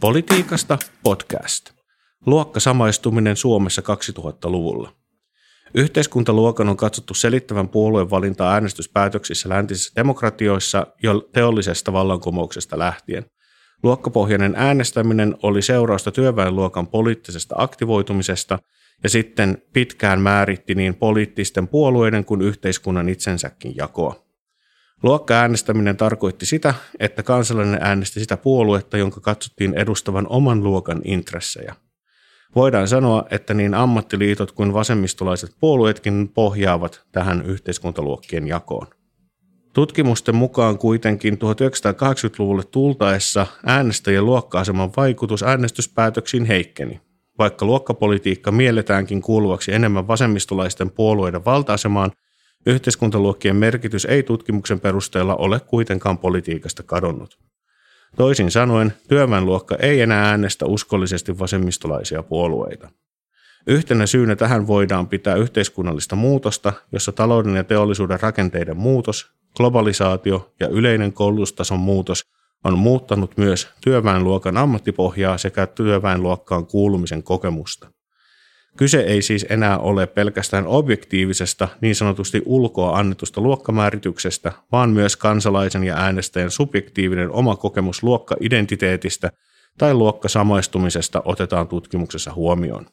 Politiikasta podcast. Luokkasamaistuminen Suomessa 2000-luvulla. Yhteiskuntaluokan on katsottu selittävän puolueen valintaa äänestyspäätöksissä läntisissä demokratioissa jo teollisesta vallankumouksesta lähtien. Luokkapohjainen äänestäminen oli seurausta työväenluokan poliittisesta aktivoitumisesta ja sitten pitkään määritti niin poliittisten puolueiden kuin yhteiskunnan itsensäkin jakoa. Luokka-äänestäminen tarkoitti sitä, että kansalainen äänesti sitä puoluetta, jonka katsottiin edustavan oman luokan intressejä. Voidaan sanoa, että niin ammattiliitot kuin vasemmistolaiset puolueetkin pohjaavat tähän yhteiskuntaluokkien jakoon. Tutkimusten mukaan kuitenkin 1980-luvulle tultaessa äänestäjien luokka-aseman vaikutus äänestyspäätöksiin heikkeni. Vaikka luokkapolitiikka mielletäänkin kuuluvaksi enemmän vasemmistolaisten puolueiden valta-asemaan, yhteiskuntaluokkien merkitys ei tutkimuksen perusteella ole kuitenkaan politiikasta kadonnut. Toisin sanoen, työväenluokka ei enää äänestä uskollisesti vasemmistolaisia puolueita. Yhtenä syynä tähän voidaan pitää yhteiskunnallista muutosta, jossa talouden ja teollisuuden rakenteiden muutos, globalisaatio ja yleinen koulutustason muutos on muuttanut myös työväenluokan ammattipohjaa sekä työväenluokkaan kuulumisen kokemusta. Kyse ei siis enää ole pelkästään objektiivisesta, niin sanotusti ulkoa annetusta luokkamäärityksestä, vaan myös kansalaisen ja äänestäjän subjektiivinen oma kokemus luokka-identiteetistä tai luokkasamaistumisesta otetaan tutkimuksessa huomioon.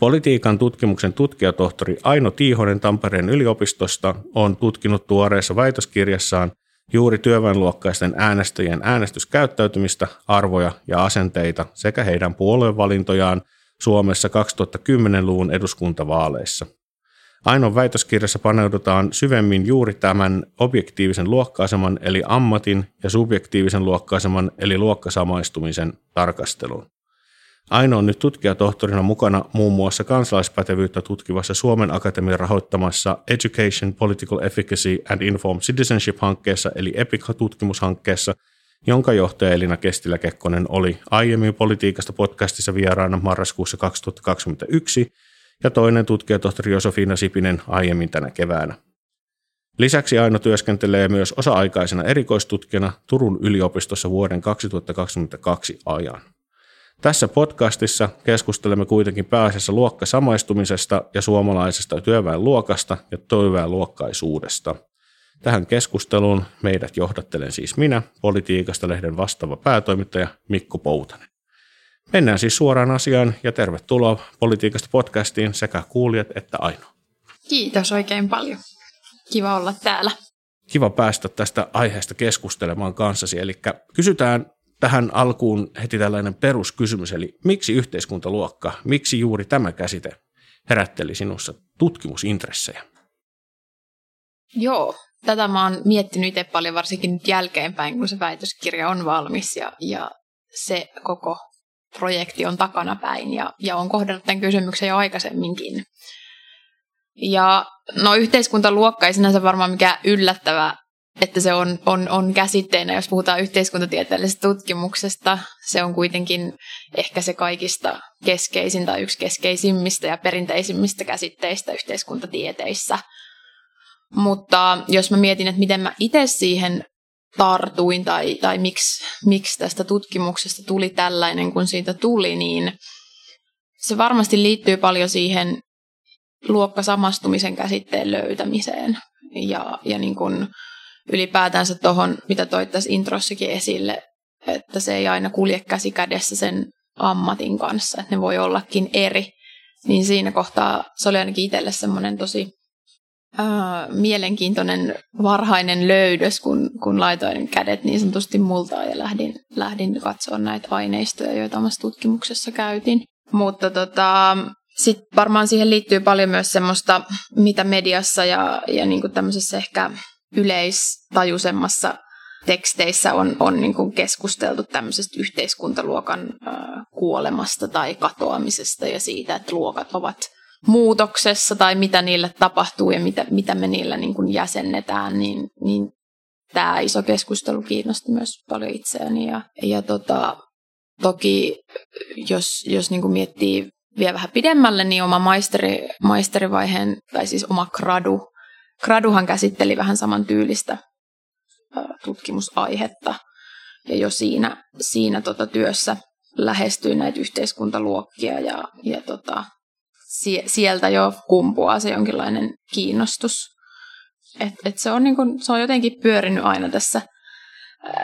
Politiikan tutkimuksen tutkijatohtori Aino Tiihonen Tampereen yliopistosta on tutkinut tuoreessa väitöskirjassaan juuri työväenluokkaisten äänestäjien äänestyskäyttäytymistä, arvoja ja asenteita sekä heidän puoluevalintojaan Suomessa 2010-luvun eduskuntavaaleissa. Ainoa väitöskirjassa paneudutaan syvemmin juuri tämän objektiivisen luokkaiseman eli ammatin ja subjektiivisen luokkaiseman eli luokkasamaistumisen tarkasteluun. Aino on nyt tutkijatohtorina mukana muun muassa kansalaispätevyyttä tutkivassa Suomen Akatemian rahoittamassa Education, Political Efficacy and Informed Citizenship-hankkeessa eli EPIC-tutkimushankkeessa, jonka johtaja Elina Kestilä-Kekkonen oli aiemmin politiikasta podcastissa vieraana marraskuussa 2021 ja toinen tutkijatohtori Josefina Sipinen aiemmin tänä keväänä. Lisäksi Aino työskentelee myös osa-aikaisena erikoistutkijana Turun yliopistossa vuoden 2022 ajan. Tässä podcastissa keskustelemme kuitenkin pääasiassa luokkasamaistumisesta ja suomalaisesta työväenluokasta ja työväenluokkaisuudesta. Tähän keskusteluun meidät johdattelen siis minä, Politiikasta lehden vastaava päätoimittaja Mikko Poutanen. Mennään siis suoraan asiaan ja tervetuloa Politiikasta podcastiin sekä kuulijat että Aino. Kiitos oikein paljon. Kiva olla täällä. Kiva päästä tästä aiheesta keskustelemaan kanssasi. Eli kysytään tähän alkuun heti tällainen peruskysymys, eli miksi yhteiskuntaluokka, miksi juuri tämä käsite herätteli sinussa tutkimusintressejä? Joo, tätä mä oon miettinyt itse paljon varsinkin nyt jälkeenpäin, kun se väitöskirja on valmis ja, ja se koko projekti on takana päin ja, ja on kohdannut tämän kysymyksen jo aikaisemminkin. Ja no yhteiskuntaluokka ei sinänsä varmaan mikään yllättävä että se on, on, on käsitteenä, jos puhutaan yhteiskuntatieteellisestä tutkimuksesta. Se on kuitenkin ehkä se kaikista keskeisin tai yksi keskeisimmistä ja perinteisimmistä käsitteistä yhteiskuntatieteissä. Mutta jos mä mietin, että miten mä itse siihen tartuin tai, tai miksi, miksi tästä tutkimuksesta tuli tällainen, kun siitä tuli, niin se varmasti liittyy paljon siihen luokkasamastumisen käsitteen löytämiseen ja, ja niin kuin ylipäätänsä tuohon, mitä toit tässä introssakin esille, että se ei aina kulje käsi kädessä sen ammatin kanssa, että ne voi ollakin eri. Niin siinä kohtaa se oli ainakin itselle semmoinen tosi mielenkiintoinen varhainen löydös, kun, kun laitoin kädet niin sanotusti multaan ja lähdin, lähdin katsoa näitä aineistoja, joita omassa tutkimuksessa käytin. Mutta tota, sitten varmaan siihen liittyy paljon myös semmoista, mitä mediassa ja, ja niin kuin tämmöisessä ehkä yleistajuisemmassa teksteissä on, on niin kuin keskusteltu tämmöisestä yhteiskuntaluokan kuolemasta tai katoamisesta ja siitä, että luokat ovat muutoksessa tai mitä niille tapahtuu ja mitä, mitä me niillä niin kuin jäsennetään, niin, niin tämä iso keskustelu kiinnosti myös paljon itseäni. Ja, ja tota, toki jos, jos niin kuin miettii vielä vähän pidemmälle, niin oma maisteri, maisterivaiheen, tai siis oma gradu Graduhan käsitteli vähän saman tyylistä tutkimusaihetta. ja jo siinä, siinä tota työssä lähestyy näitä yhteiskuntaluokkia ja, ja tota, sieltä jo kumpuaa se jonkinlainen kiinnostus. Et, et se, on niin se on jotenkin pyörinyt aina tässä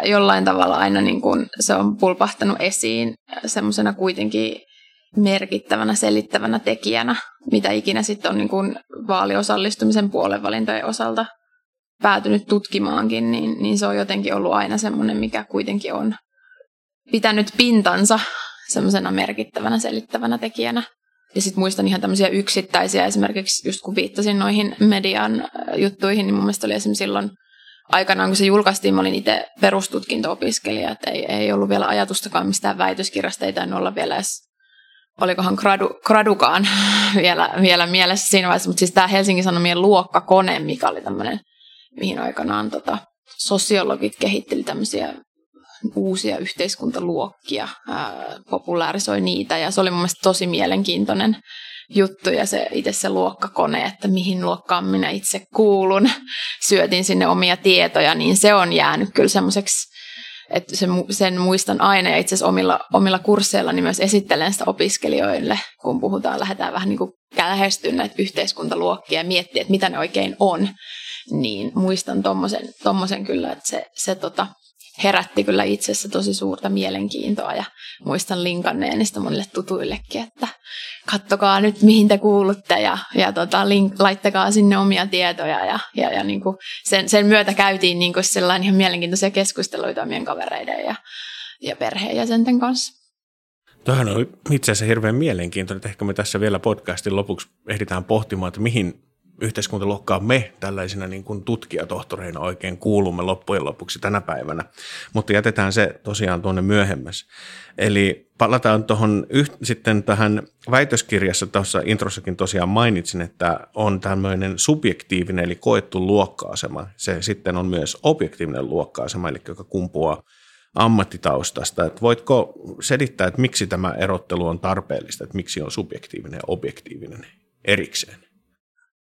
jollain tavalla aina niin se on pulpahtanut esiin semmoisena kuitenkin merkittävänä selittävänä tekijänä, mitä ikinä sitten on niin kun vaaliosallistumisen puolenvalintojen osalta päätynyt tutkimaankin, niin, niin se on jotenkin ollut aina semmoinen, mikä kuitenkin on pitänyt pintansa semmoisena merkittävänä selittävänä tekijänä. Ja sitten muistan ihan tämmöisiä yksittäisiä, esimerkiksi just kun viittasin noihin median äh, juttuihin, niin mun mielestä oli esimerkiksi silloin aikanaan, kun se julkaistiin, mä olin itse perustutkinto-opiskelija, että ei, ei ollut vielä ajatustakaan mistään väitöskirjasta, ei tainnut olla vielä edes, olikohan gradu, gradukaan vielä, vielä mielessä siinä vaiheessa, mutta siis tämä Helsingin Sanomien luokkakone, mikä oli tämmöinen, mihin aikanaan tota, sosiologit kehitteli tämmöisiä uusia yhteiskuntaluokkia, ää, populaarisoi niitä. Ja se oli mun mielestä tosi mielenkiintoinen juttu ja se itse se luokkakone, että mihin luokkaan minä itse kuulun, syötin sinne omia tietoja, niin se on jäänyt kyllä semmoiseksi, että sen, sen muistan aina. Ja itse asiassa omilla, omilla kursseillani myös esittelen sitä opiskelijoille, kun puhutaan, lähdetään vähän niin kuin lähestyä näitä yhteiskuntaluokkia ja miettiä, että mitä ne oikein on, niin muistan tommosen, tommosen kyllä, että se, se tota, herätti kyllä itsessä tosi suurta mielenkiintoa ja muistan linkanneen sitä monille tutuillekin, että kattokaa nyt mihin te kuulutte ja, ja tota, link, laittakaa sinne omia tietoja ja, ja, ja niin kuin sen, sen myötä käytiin niin kuin sellainen ihan mielenkiintoisia keskusteluita omien kavereiden ja, ja perheenjäsenten kanssa. Tuohan oli itse asiassa hirveän mielenkiintoinen, että ehkä me tässä vielä podcastin lopuksi ehditään pohtimaan, että mihin yhteiskuntaluokkaan me tällaisina niin kuin tutkijatohtoreina oikein kuulumme loppujen lopuksi tänä päivänä, mutta jätetään se tosiaan tuonne myöhemmässä. Eli palataan tuohon sitten tähän väitöskirjassa, tuossa introssakin tosiaan mainitsin, että on tämmöinen subjektiivinen eli koettu luokka-asema. Se sitten on myös objektiivinen luokka-asema, eli joka kumpuaa ammattitaustasta. Että voitko selittää, että miksi tämä erottelu on tarpeellista, että miksi on subjektiivinen ja objektiivinen erikseen?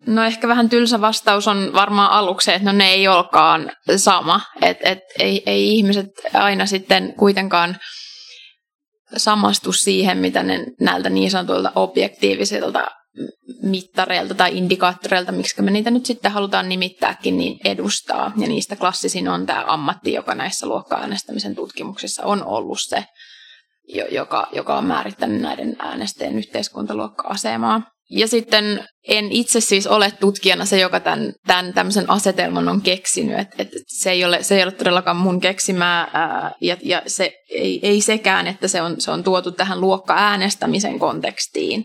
No ehkä vähän tylsä vastaus on varmaan aluksi, että no ne ei olekaan sama. Että et, ei, ei ihmiset aina sitten kuitenkaan samastu siihen, mitä ne näiltä niin sanotuilta objektiivisilta mittareilta tai indikaattoreilta, miksi me niitä nyt sitten halutaan nimittääkin, niin edustaa. Ja niistä klassisin on tämä ammatti, joka näissä luokka-äänestämisen tutkimuksissa on ollut se, joka, joka on määrittänyt näiden äänestäjien yhteiskuntaluokka-asemaa. Ja sitten en itse siis ole tutkijana se, joka tämän, tämän tämmöisen asetelman on keksinyt. Et, et se, ei ole, se ei ole todellakaan mun keksimää ää, ja, ja se ei, ei sekään, että se on, se on tuotu tähän luokka-äänestämisen kontekstiin.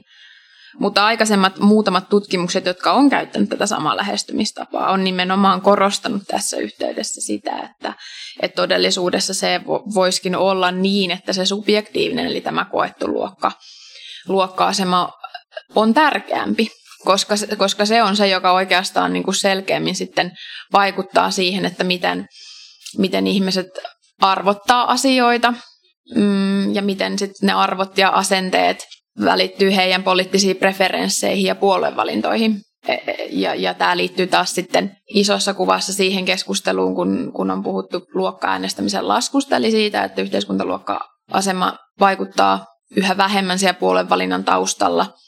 Mutta aikaisemmat muutamat tutkimukset, jotka on käyttänyt tätä samaa lähestymistapaa, on nimenomaan korostanut tässä yhteydessä sitä, että, että todellisuudessa se voisikin olla niin, että se subjektiivinen, eli tämä koettu luokka, luokka-asema on tärkeämpi, koska, koska se on se, joka oikeastaan niin kuin selkeämmin sitten vaikuttaa siihen, että miten, miten ihmiset arvottaa asioita mm, ja miten sitten ne arvot ja asenteet välittyy heidän poliittisiin preferensseihin ja puoluevalintoihin. E, e, ja, ja tämä liittyy taas sitten isossa kuvassa siihen keskusteluun, kun, kun on puhuttu luokka-äänestämisen laskusta, eli siitä, että yhteiskuntaluokka-asema vaikuttaa yhä vähemmän siellä puoluevalinnan taustalla –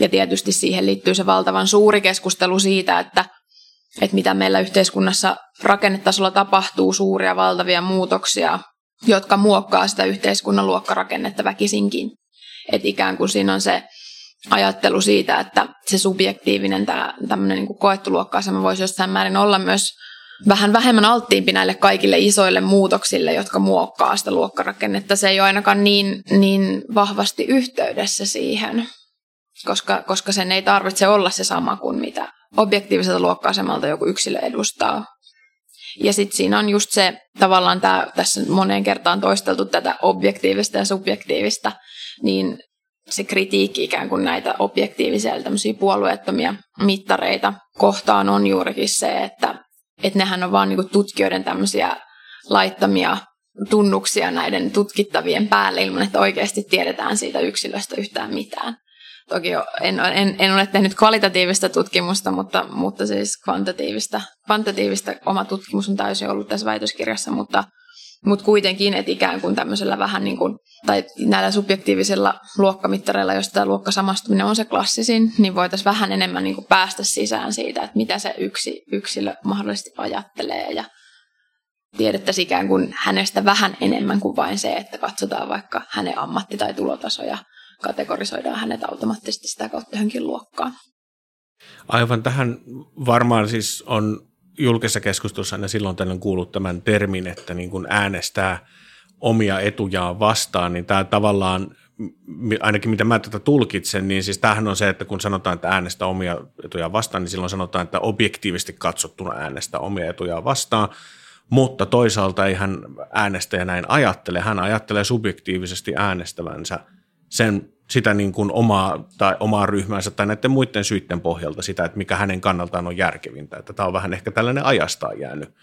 ja tietysti siihen liittyy se valtavan suuri keskustelu siitä, että, että mitä meillä yhteiskunnassa rakennetasolla tapahtuu, suuria valtavia muutoksia, jotka muokkaa sitä yhteiskunnan luokkarakennetta väkisinkin. Että ikään kuin siinä on se ajattelu siitä, että se subjektiivinen tämä, niin koettu luokka-asema voisi jossain määrin olla myös vähän vähemmän alttiimpi näille kaikille isoille muutoksille, jotka muokkaa sitä luokkarakennetta. Se ei ole ainakaan niin, niin vahvasti yhteydessä siihen koska, koska sen ei tarvitse olla se sama kuin mitä objektiiviselta luokka-asemalta joku yksilö edustaa. Ja sitten siinä on just se, tavallaan tää, tässä moneen kertaan toisteltu tätä objektiivista ja subjektiivista, niin se kritiikki ikään kuin näitä objektiivisia, tämmöisiä puolueettomia mittareita kohtaan on juurikin se, että, että nehän on vaan niinku tutkijoiden tämmöisiä laittamia tunnuksia näiden tutkittavien päälle ilman, että oikeasti tiedetään siitä yksilöstä yhtään mitään. Toki en, en, en ole tehnyt kvalitatiivista tutkimusta, mutta, mutta siis kvantitatiivista, kvantitatiivista oma tutkimus on täysin ollut tässä väitöskirjassa, mutta, Mutta kuitenkin, että ikään kuin tämmöisellä vähän niin kuin, tai näillä subjektiivisilla luokkamittareilla, jos tämä luokkasamastuminen on se klassisin, niin voitaisiin vähän enemmän niin kuin päästä sisään siitä, että mitä se yksi yksilö mahdollisesti ajattelee ja tiedettäisiin ikään kuin hänestä vähän enemmän kuin vain se, että katsotaan vaikka hänen ammatti- tai tulotaso ja kategorisoidaan hänet automaattisesti sitä kautta johonkin luokkaan. Aivan tähän varmaan siis on julkisessa keskustelussa aina silloin tällöin kuullut tämän termin, että niin kuin äänestää omia etujaan vastaan, niin tämä tavallaan, ainakin mitä mä tätä tulkitsen, niin siis tämähän on se, että kun sanotaan, että äänestää omia etujaan vastaan, niin silloin sanotaan, että objektiivisesti katsottuna äänestää omia etujaan vastaan, mutta toisaalta ei hän äänestäjä näin ajattele, hän ajattelee subjektiivisesti äänestävänsä sen sitä niin kuin omaa, tai omaa ryhmänsä tai näiden muiden syiden pohjalta sitä, että mikä hänen kannaltaan on järkevintä. Että tämä on vähän ehkä tällainen ajastaan jäänyt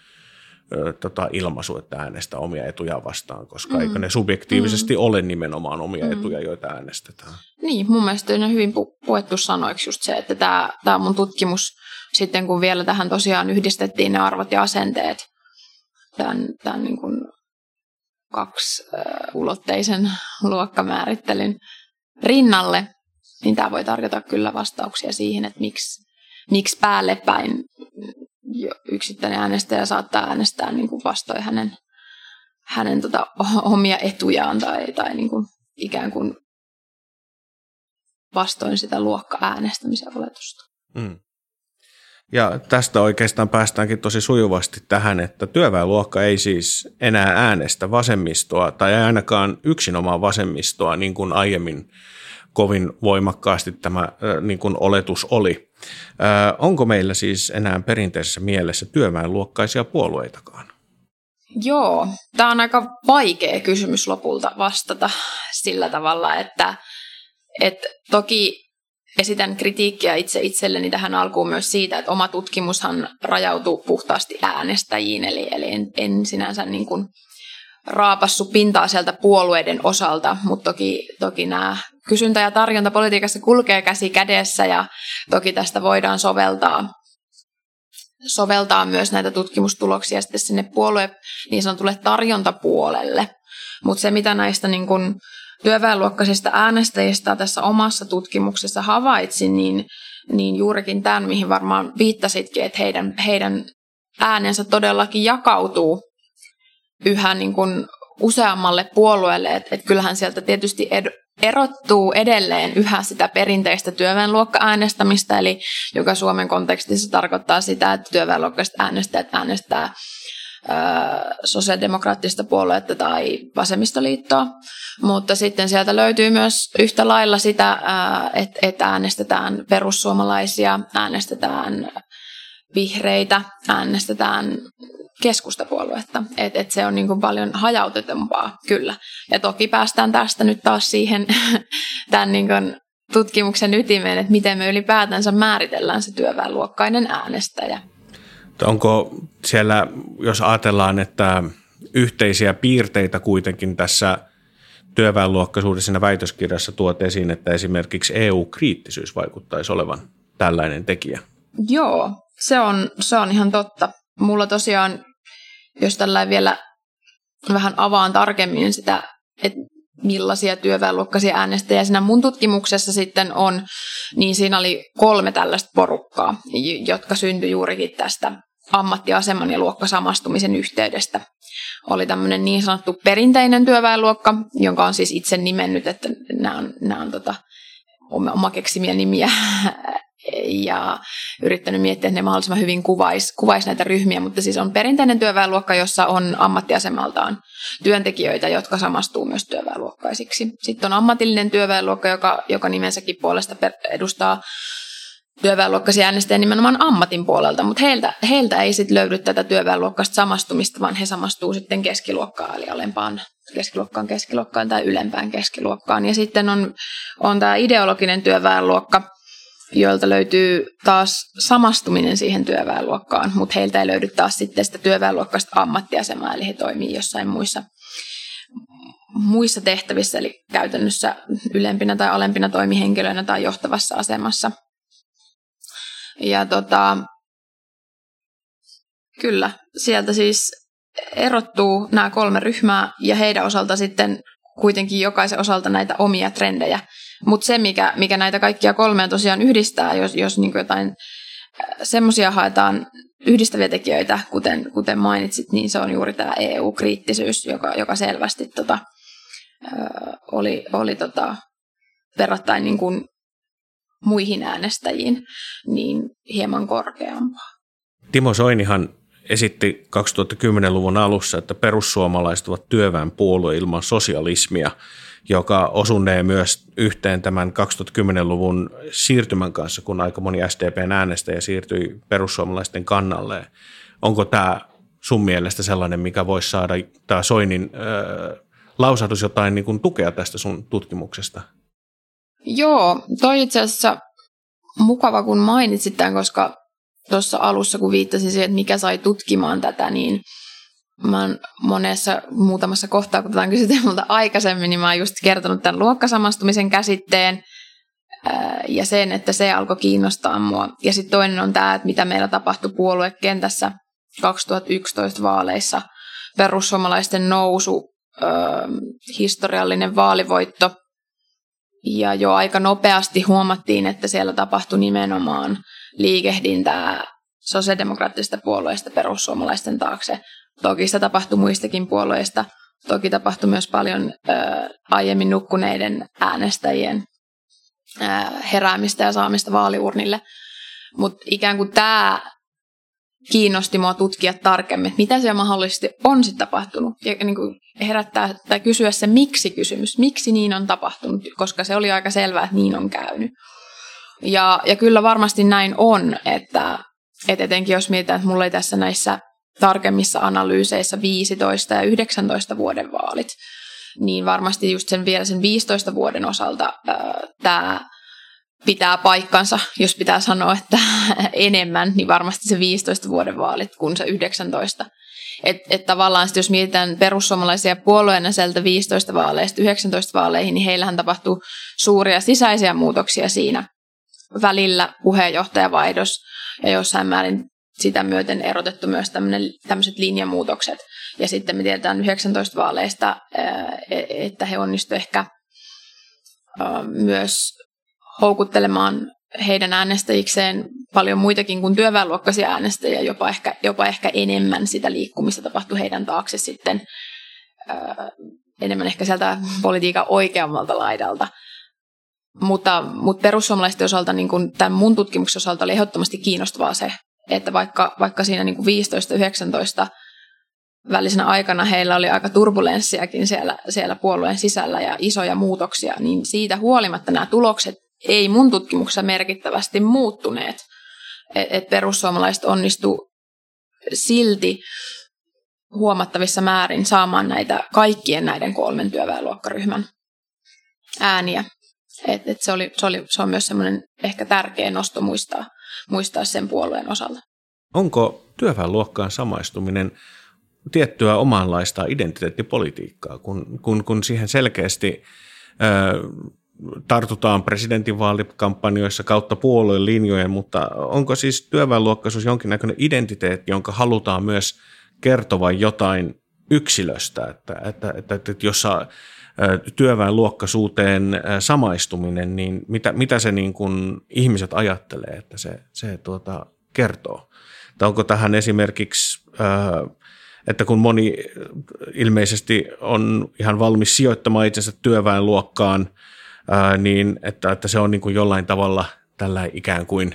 ö, tota, ilmaisu, että äänestä omia etuja vastaan, koska mm. eikö ne subjektiivisesti mm. ole nimenomaan omia mm. etuja, joita äänestetään. Niin, mun mielestä on hyvin pu- puettu sanoiksi just se, että tämä, tämä mun tutkimus, sitten kun vielä tähän tosiaan yhdistettiin ne arvot ja asenteet, tämän, tämän niin kuin kaksi ulotteisen luokkamäärittelyn rinnalle, niin tämä voi tarjota kyllä vastauksia siihen, että miksi, miksi päälle päin yksittäinen äänestäjä saattaa äänestää niin kuin vastoin hänen, hänen tota, omia etujaan tai, tai niin kuin ikään kuin vastoin sitä luokka-äänestämisen oletusta. Mm. Ja tästä oikeastaan päästäänkin tosi sujuvasti tähän, että työväenluokka ei siis enää äänestä vasemmistoa tai ainakaan yksinomaan vasemmistoa niin kuin aiemmin kovin voimakkaasti tämä niin kuin oletus oli. Onko meillä siis enää perinteisessä mielessä työväenluokkaisia puolueitakaan? Joo, tämä on aika vaikea kysymys lopulta vastata sillä tavalla, että, että toki esitän kritiikkiä itse itselleni tähän alkuun myös siitä, että oma tutkimushan rajautuu puhtaasti äänestäjiin, eli, eli en, en sinänsä niin kuin raapassu pintaa sieltä puolueiden osalta, mutta toki, toki nämä kysyntä ja tarjonta politiikassa kulkee käsi kädessä ja toki tästä voidaan soveltaa soveltaa myös näitä tutkimustuloksia sitten sinne puolue niin sanotulle tarjontapuolelle. Mutta se, mitä näistä niin kun työväenluokkaisista äänestäjistä tässä omassa tutkimuksessa havaitsin, niin, niin juurikin tämän, mihin varmaan viittasitkin, että heidän, heidän äänensä todellakin jakautuu yhä niin kuin useammalle puolueelle, että, että kyllähän sieltä tietysti ed- erottuu edelleen yhä sitä perinteistä työväenluokka-äänestämistä, eli joka Suomen kontekstissa tarkoittaa sitä, että työväenluokkaiset äänestäjät äänestää sosiaalidemokraattista puoluetta tai vasemmistoliittoa, mutta sitten sieltä löytyy myös yhtä lailla sitä, että äänestetään perussuomalaisia, äänestetään vihreitä, äänestetään keskustapuoluetta. Et, et se on niin paljon hajautetumpaa, kyllä. Ja toki päästään tästä nyt taas siihen tämän niin tutkimuksen ytimeen, että miten me ylipäätänsä määritellään se työväenluokkainen äänestäjä. Onko siellä, jos ajatellaan, että yhteisiä piirteitä kuitenkin tässä työväenluokkaisuudessa väitöskirjassa tuot esiin, että esimerkiksi EU-kriittisyys vaikuttaisi olevan tällainen tekijä? Joo, se on, se on ihan totta. Mulla tosiaan, jos tällä vielä vähän avaan tarkemmin sitä, että millaisia työväenluokkaisia äänestäjiä siinä mun tutkimuksessa sitten on, niin siinä oli kolme tällaista porukkaa, jotka syntyi juurikin tästä ammattiaseman ja luokkasamastumisen yhteydestä. Oli tämmöinen niin sanottu perinteinen työväenluokka, jonka on siis itse nimennyt, että nämä on, nämä on tota, oma keksimiä nimiä ja yrittänyt miettiä, että ne mahdollisimman hyvin kuvaisi kuvais näitä ryhmiä, mutta siis on perinteinen työväenluokka, jossa on ammattiasemaltaan työntekijöitä, jotka samastuu myös työväenluokkaisiksi. Sitten on ammatillinen työväenluokka, joka, joka nimensäkin puolesta edustaa työväenluokkaisia äänestäjä nimenomaan ammatin puolelta, mutta heiltä, heiltä ei sitten löydy tätä työväenluokkaista samastumista, vaan he samastuu sitten keskiluokkaan, eli alempaan keskiluokkaan, keskiluokkaan tai ylempään keskiluokkaan. Ja sitten on, on tämä ideologinen työväenluokka, joilta löytyy taas samastuminen siihen työväenluokkaan, mutta heiltä ei löydy taas sitten sitä työväenluokkaista ammattiasemaa, eli he toimii jossain muissa, muissa tehtävissä, eli käytännössä ylempinä tai alempina toimihenkilöinä tai johtavassa asemassa. Ja tota, kyllä, sieltä siis erottuu nämä kolme ryhmää ja heidän osalta sitten kuitenkin jokaisen osalta näitä omia trendejä. Mutta se, mikä, mikä näitä kaikkia kolmea tosiaan yhdistää, jos, jos niin jotain äh, semmoisia haetaan yhdistäviä tekijöitä, kuten, kuten mainitsit, niin se on juuri tämä EU-kriittisyys, joka, joka selvästi tota, ö, oli, oli tota, verrattain niin kuin muihin äänestäjiin niin hieman korkeampaa. Timo Soinihan esitti 2010-luvun alussa, että perussuomalaiset ovat työväenpuolue ilman sosialismia, joka osunee myös yhteen tämän 2010-luvun siirtymän kanssa, kun aika moni SDPn äänestäjä siirtyi perussuomalaisten kannalle. Onko tämä sun mielestä sellainen, mikä voisi saada tämä Soinin äh, lausahdus jotain niin kuin tukea tästä sun tutkimuksesta? Joo, toi itse asiassa mukava, kun mainitsit tämän, koska tuossa alussa, kun viittasin siihen, että mikä sai tutkimaan tätä, niin mä oon monessa muutamassa kohtaa, kun tätä on kysytty multa aikaisemmin, niin mä oon just kertonut tämän luokkasamastumisen käsitteen ja sen, että se alkoi kiinnostaa mua. Ja sitten toinen on tämä, että mitä meillä tapahtui puoluekentässä 2011 vaaleissa. Perussuomalaisten nousu, historiallinen vaalivoitto – ja jo aika nopeasti huomattiin, että siellä tapahtui nimenomaan liikehdintää sosiaalidemokraattisesta puolueesta perussuomalaisten taakse. Toki sitä tapahtui muistakin puolueista. Toki tapahtui myös paljon ö, aiemmin nukkuneiden äänestäjien ö, heräämistä ja saamista vaaliurnille. Mutta ikään kuin tämä kiinnosti mua tutkia tarkemmin, että mitä siellä mahdollisesti on sitten tapahtunut. Ja niin kuin herättää tai kysyä se miksi-kysymys, miksi niin on tapahtunut, koska se oli aika selvää, että niin on käynyt. Ja, ja kyllä varmasti näin on, että, että etenkin jos mietitään, että mulla ei tässä näissä tarkemmissa analyyseissä 15 ja 19 vuoden vaalit, niin varmasti just sen vielä sen 15 vuoden osalta tämä pitää paikkansa, jos pitää sanoa, että enemmän, niin varmasti se 15 vuoden vaalit kuin se 19. Että et tavallaan sit jos mietitään perussuomalaisia puolueena sieltä 15 vaaleista 19 vaaleihin, niin heillähän tapahtuu suuria sisäisiä muutoksia siinä välillä puheenjohtajavaihdos ja jossain määrin sitä myöten erotettu myös tämmöiset linjamuutokset. Ja sitten me tiedetään 19 vaaleista, e, että he onnistuivat ehkä myös houkuttelemaan heidän äänestäjikseen paljon muitakin kuin työväenluokkaisia äänestäjiä, jopa ehkä, jopa ehkä enemmän sitä liikkumista tapahtui heidän taakse sitten enemmän ehkä sieltä politiikan oikeammalta laidalta. Mutta, mutta perussuomalaisten osalta, niin kuin tämän mun tutkimuksen osalta oli ehdottomasti kiinnostavaa se, että vaikka, vaikka siinä niin 15-19 välisenä aikana heillä oli aika turbulenssiakin siellä, siellä puolueen sisällä ja isoja muutoksia, niin siitä huolimatta nämä tulokset ei mun tutkimuksessa merkittävästi muuttuneet. Että et perussuomalaiset onnistu silti huomattavissa määrin saamaan näitä kaikkien näiden kolmen työväenluokkaryhmän ääniä. Et, et se, oli, se, oli, se on myös semmoinen ehkä tärkeä nosto muistaa, muistaa sen puolueen osalta. Onko työväenluokkaan samaistuminen tiettyä omanlaista identiteettipolitiikkaa, kun, kun, kun siihen selkeästi ö, tartutaan presidentinvaalikampanjoissa kautta puolueen linjojen, mutta onko siis työväenluokkaisuus jonkinnäköinen identiteetti, jonka halutaan myös kertovan jotain yksilöstä, että, että, että, että jossa työväenluokkaisuuteen samaistuminen, niin mitä, mitä se niin kuin ihmiset ajattelee, että se, se tuota, kertoo? Tai onko tähän esimerkiksi, että kun moni ilmeisesti on ihan valmis sijoittamaan itsensä työväenluokkaan, niin että, että se on niin kuin jollain tavalla tällä ikään kuin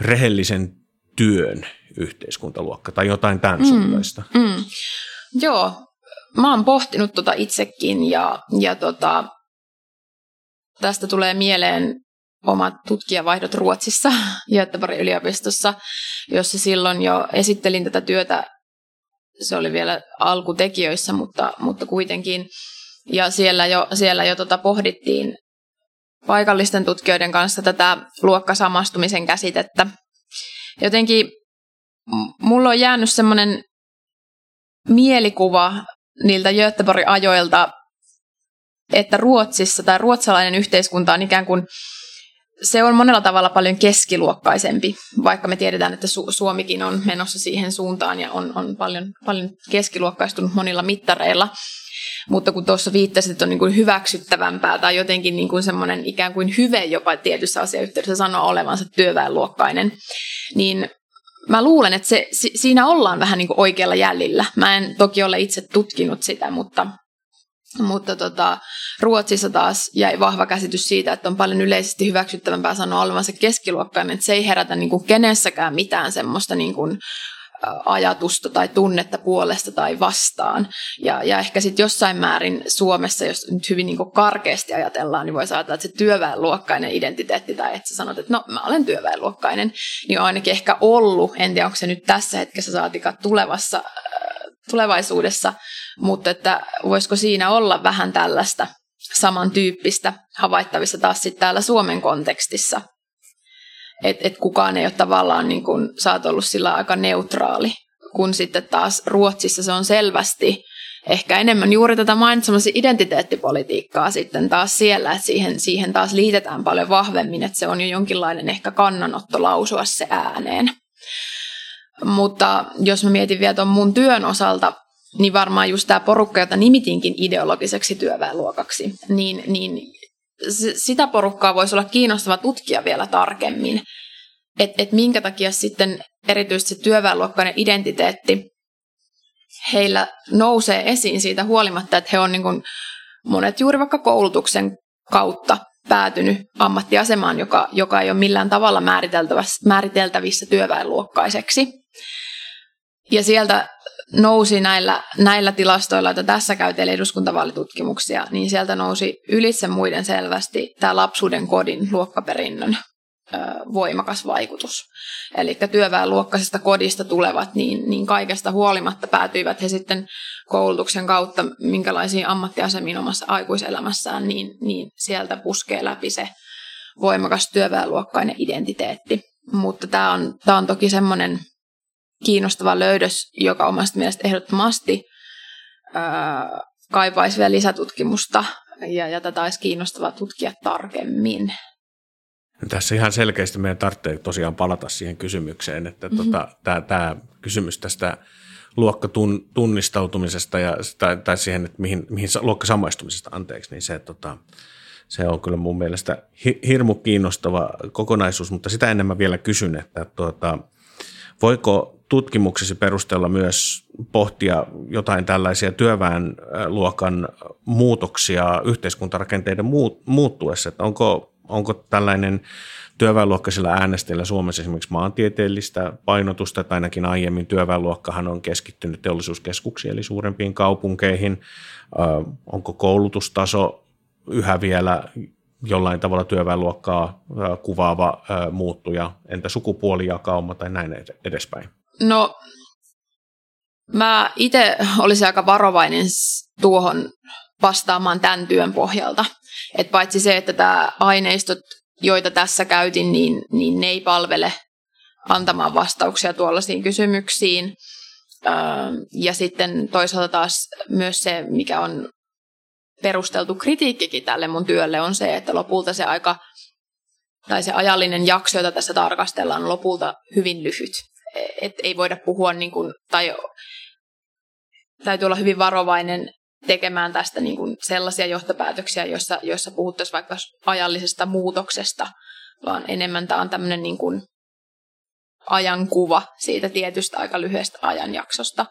rehellisen työn yhteiskuntaluokka tai jotain tämän mm, suuntaista. Mm. Joo, mä oon pohtinut tota itsekin ja, ja tota, tästä tulee mieleen omat tutkijavaihdot Ruotsissa Göteborgin yliopistossa, jossa silloin jo esittelin tätä työtä. Se oli vielä alkutekijöissä, mutta, mutta kuitenkin. Ja siellä jo, siellä jo tota pohdittiin paikallisten tutkijoiden kanssa tätä luokkasamastumisen käsitettä. Jotenkin mulla on jäänyt semmoinen mielikuva niiltä Göteborgin ajoilta, että Ruotsissa tai ruotsalainen yhteiskunta on ikään kuin se on monella tavalla paljon keskiluokkaisempi, vaikka me tiedetään, että Su- Suomikin on menossa siihen suuntaan ja on, on paljon, paljon keskiluokkaistunut monilla mittareilla. Mutta kun tuossa viittasit, että on niin kuin hyväksyttävämpää tai jotenkin niin kuin semmoinen ikään kuin hyve jopa tietyssä asiayhteydessä sanoa olevansa työväenluokkainen, niin mä luulen, että se, siinä ollaan vähän niin kuin oikealla jäljellä. Mä en toki ole itse tutkinut sitä, mutta, mutta tota, Ruotsissa taas jäi vahva käsitys siitä, että on paljon yleisesti hyväksyttävämpää sanoa olevansa keskiluokkainen, että se ei herätä niin kuin kenessäkään mitään semmoista niin kuin ajatusta tai tunnetta puolesta tai vastaan. Ja, ja ehkä sitten jossain määrin Suomessa, jos nyt hyvin niin karkeasti ajatellaan, niin voi ajatella, että se työväenluokkainen identiteetti tai että sä sanot, että no mä olen työväenluokkainen, niin on ainakin ehkä ollut, en tiedä onko se nyt tässä hetkessä saatikaan tulevassa, tulevaisuudessa, mutta että voisiko siinä olla vähän tällaista samantyyppistä havaittavissa taas sitten täällä Suomen kontekstissa – että et kukaan ei ole tavallaan, niin kuin, sä oot ollut sillä aika neutraali, kun sitten taas Ruotsissa se on selvästi ehkä enemmän juuri tätä mainitsemasi identiteettipolitiikkaa sitten taas siellä, että siihen, siihen taas liitetään paljon vahvemmin, että se on jo jonkinlainen ehkä kannanotto lausua se ääneen. Mutta jos mä mietin vielä tuon mun työn osalta, niin varmaan just tämä porukka, jota nimitinkin ideologiseksi työväenluokaksi, niin, niin sitä porukkaa voisi olla kiinnostava tutkia vielä tarkemmin, että et minkä takia sitten erityisesti se työväenluokkainen identiteetti heillä nousee esiin siitä huolimatta, että he on niin kuin monet juuri vaikka koulutuksen kautta päätynyt ammattiasemaan, joka, joka ei ole millään tavalla määriteltävissä työväenluokkaiseksi. Ja sieltä nousi näillä, näillä tilastoilla, että tässä käytiin eduskuntavaalitutkimuksia, niin sieltä nousi ylitse muiden selvästi tämä lapsuuden kodin luokkaperinnön ö, voimakas vaikutus. Eli työväenluokkaisesta kodista tulevat, niin, niin kaikesta huolimatta päätyivät he sitten koulutuksen kautta minkälaisiin ammattiasemiin omassa aikuiselämässään, niin, niin sieltä puskee läpi se voimakas työväenluokkainen identiteetti. Mutta tämä on, tämä on toki semmoinen kiinnostava löydös, joka omasta mielestä ehdottomasti ää, kaipaisi vielä lisätutkimusta ja, ja tätä olisi kiinnostava tutkia tarkemmin. Tässä ihan selkeästi meidän tarvitsee tosiaan palata siihen kysymykseen, että mm-hmm. tota, tämä kysymys tästä luokkatunnistautumisesta ja, tai, tai siihen, että mihin, mihin luokkasamaistumisesta, anteeksi, niin se, tota, se on kyllä mun mielestä hirmu kiinnostava kokonaisuus, mutta sitä enemmän vielä kysyn, että tuota, voiko tutkimuksesi perusteella myös pohtia jotain tällaisia työväenluokan muutoksia yhteiskuntarakenteiden muuttuessa, että onko, onko tällainen työväenluokkaisilla äänestäjillä Suomessa esimerkiksi maantieteellistä painotusta, tai ainakin aiemmin työväenluokkahan on keskittynyt teollisuuskeskuksiin eli suurempiin kaupunkeihin. Onko koulutustaso yhä vielä jollain tavalla työväenluokkaa kuvaava muuttuja, entä sukupuolijakauma tai näin edespäin? No, mä itse olisin aika varovainen tuohon vastaamaan tämän työn pohjalta. Et paitsi se, että tämä aineistot, joita tässä käytin, niin, niin ne ei palvele antamaan vastauksia tuollaisiin kysymyksiin. Ja sitten toisaalta taas myös se, mikä on perusteltu kritiikkikin tälle mun työlle, on se, että lopulta se aika tai se ajallinen jakso, jota tässä tarkastellaan, on lopulta hyvin lyhyt että ei voida puhua, niin kuin, tai täytyy olla hyvin varovainen tekemään tästä niin kuin sellaisia johtopäätöksiä, joissa, joissa puhuttaisiin vaikka ajallisesta muutoksesta, vaan enemmän tämä on tämmöinen niin kuin ajankuva siitä tietystä aika lyhyestä ajanjaksosta.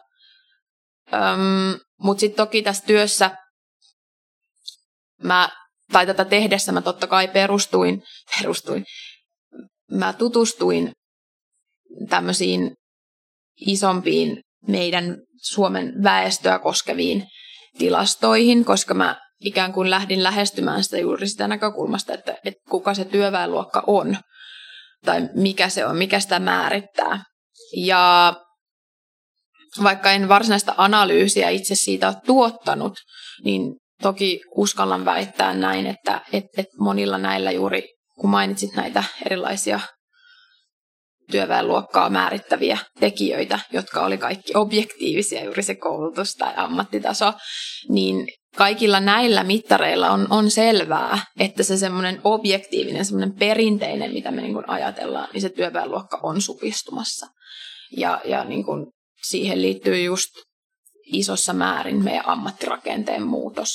Mutta sitten toki tässä työssä mä, tai tätä tehdessä mä totta kai perustuin, perustuin mä tutustuin tämmöisiin isompiin meidän Suomen väestöä koskeviin tilastoihin, koska mä ikään kuin lähdin lähestymään sitä juuri sitä näkökulmasta, että, että kuka se työväenluokka on tai mikä se on, mikä sitä määrittää. Ja vaikka en varsinaista analyysiä itse siitä ole tuottanut, niin toki uskallan väittää näin, että et, et monilla näillä juuri, kun mainitsit näitä erilaisia työväenluokkaa määrittäviä tekijöitä, jotka oli kaikki objektiivisia, juuri se koulutus tai ammattitaso, niin, kaikilla näillä mittareilla on, on selvää, että se semmoinen objektiivinen, semmoinen perinteinen, mitä me niin ajatellaan, niin se työväenluokka on supistumassa. Ja, ja niin kuin siihen liittyy just isossa määrin meidän ammattirakenteen muutos,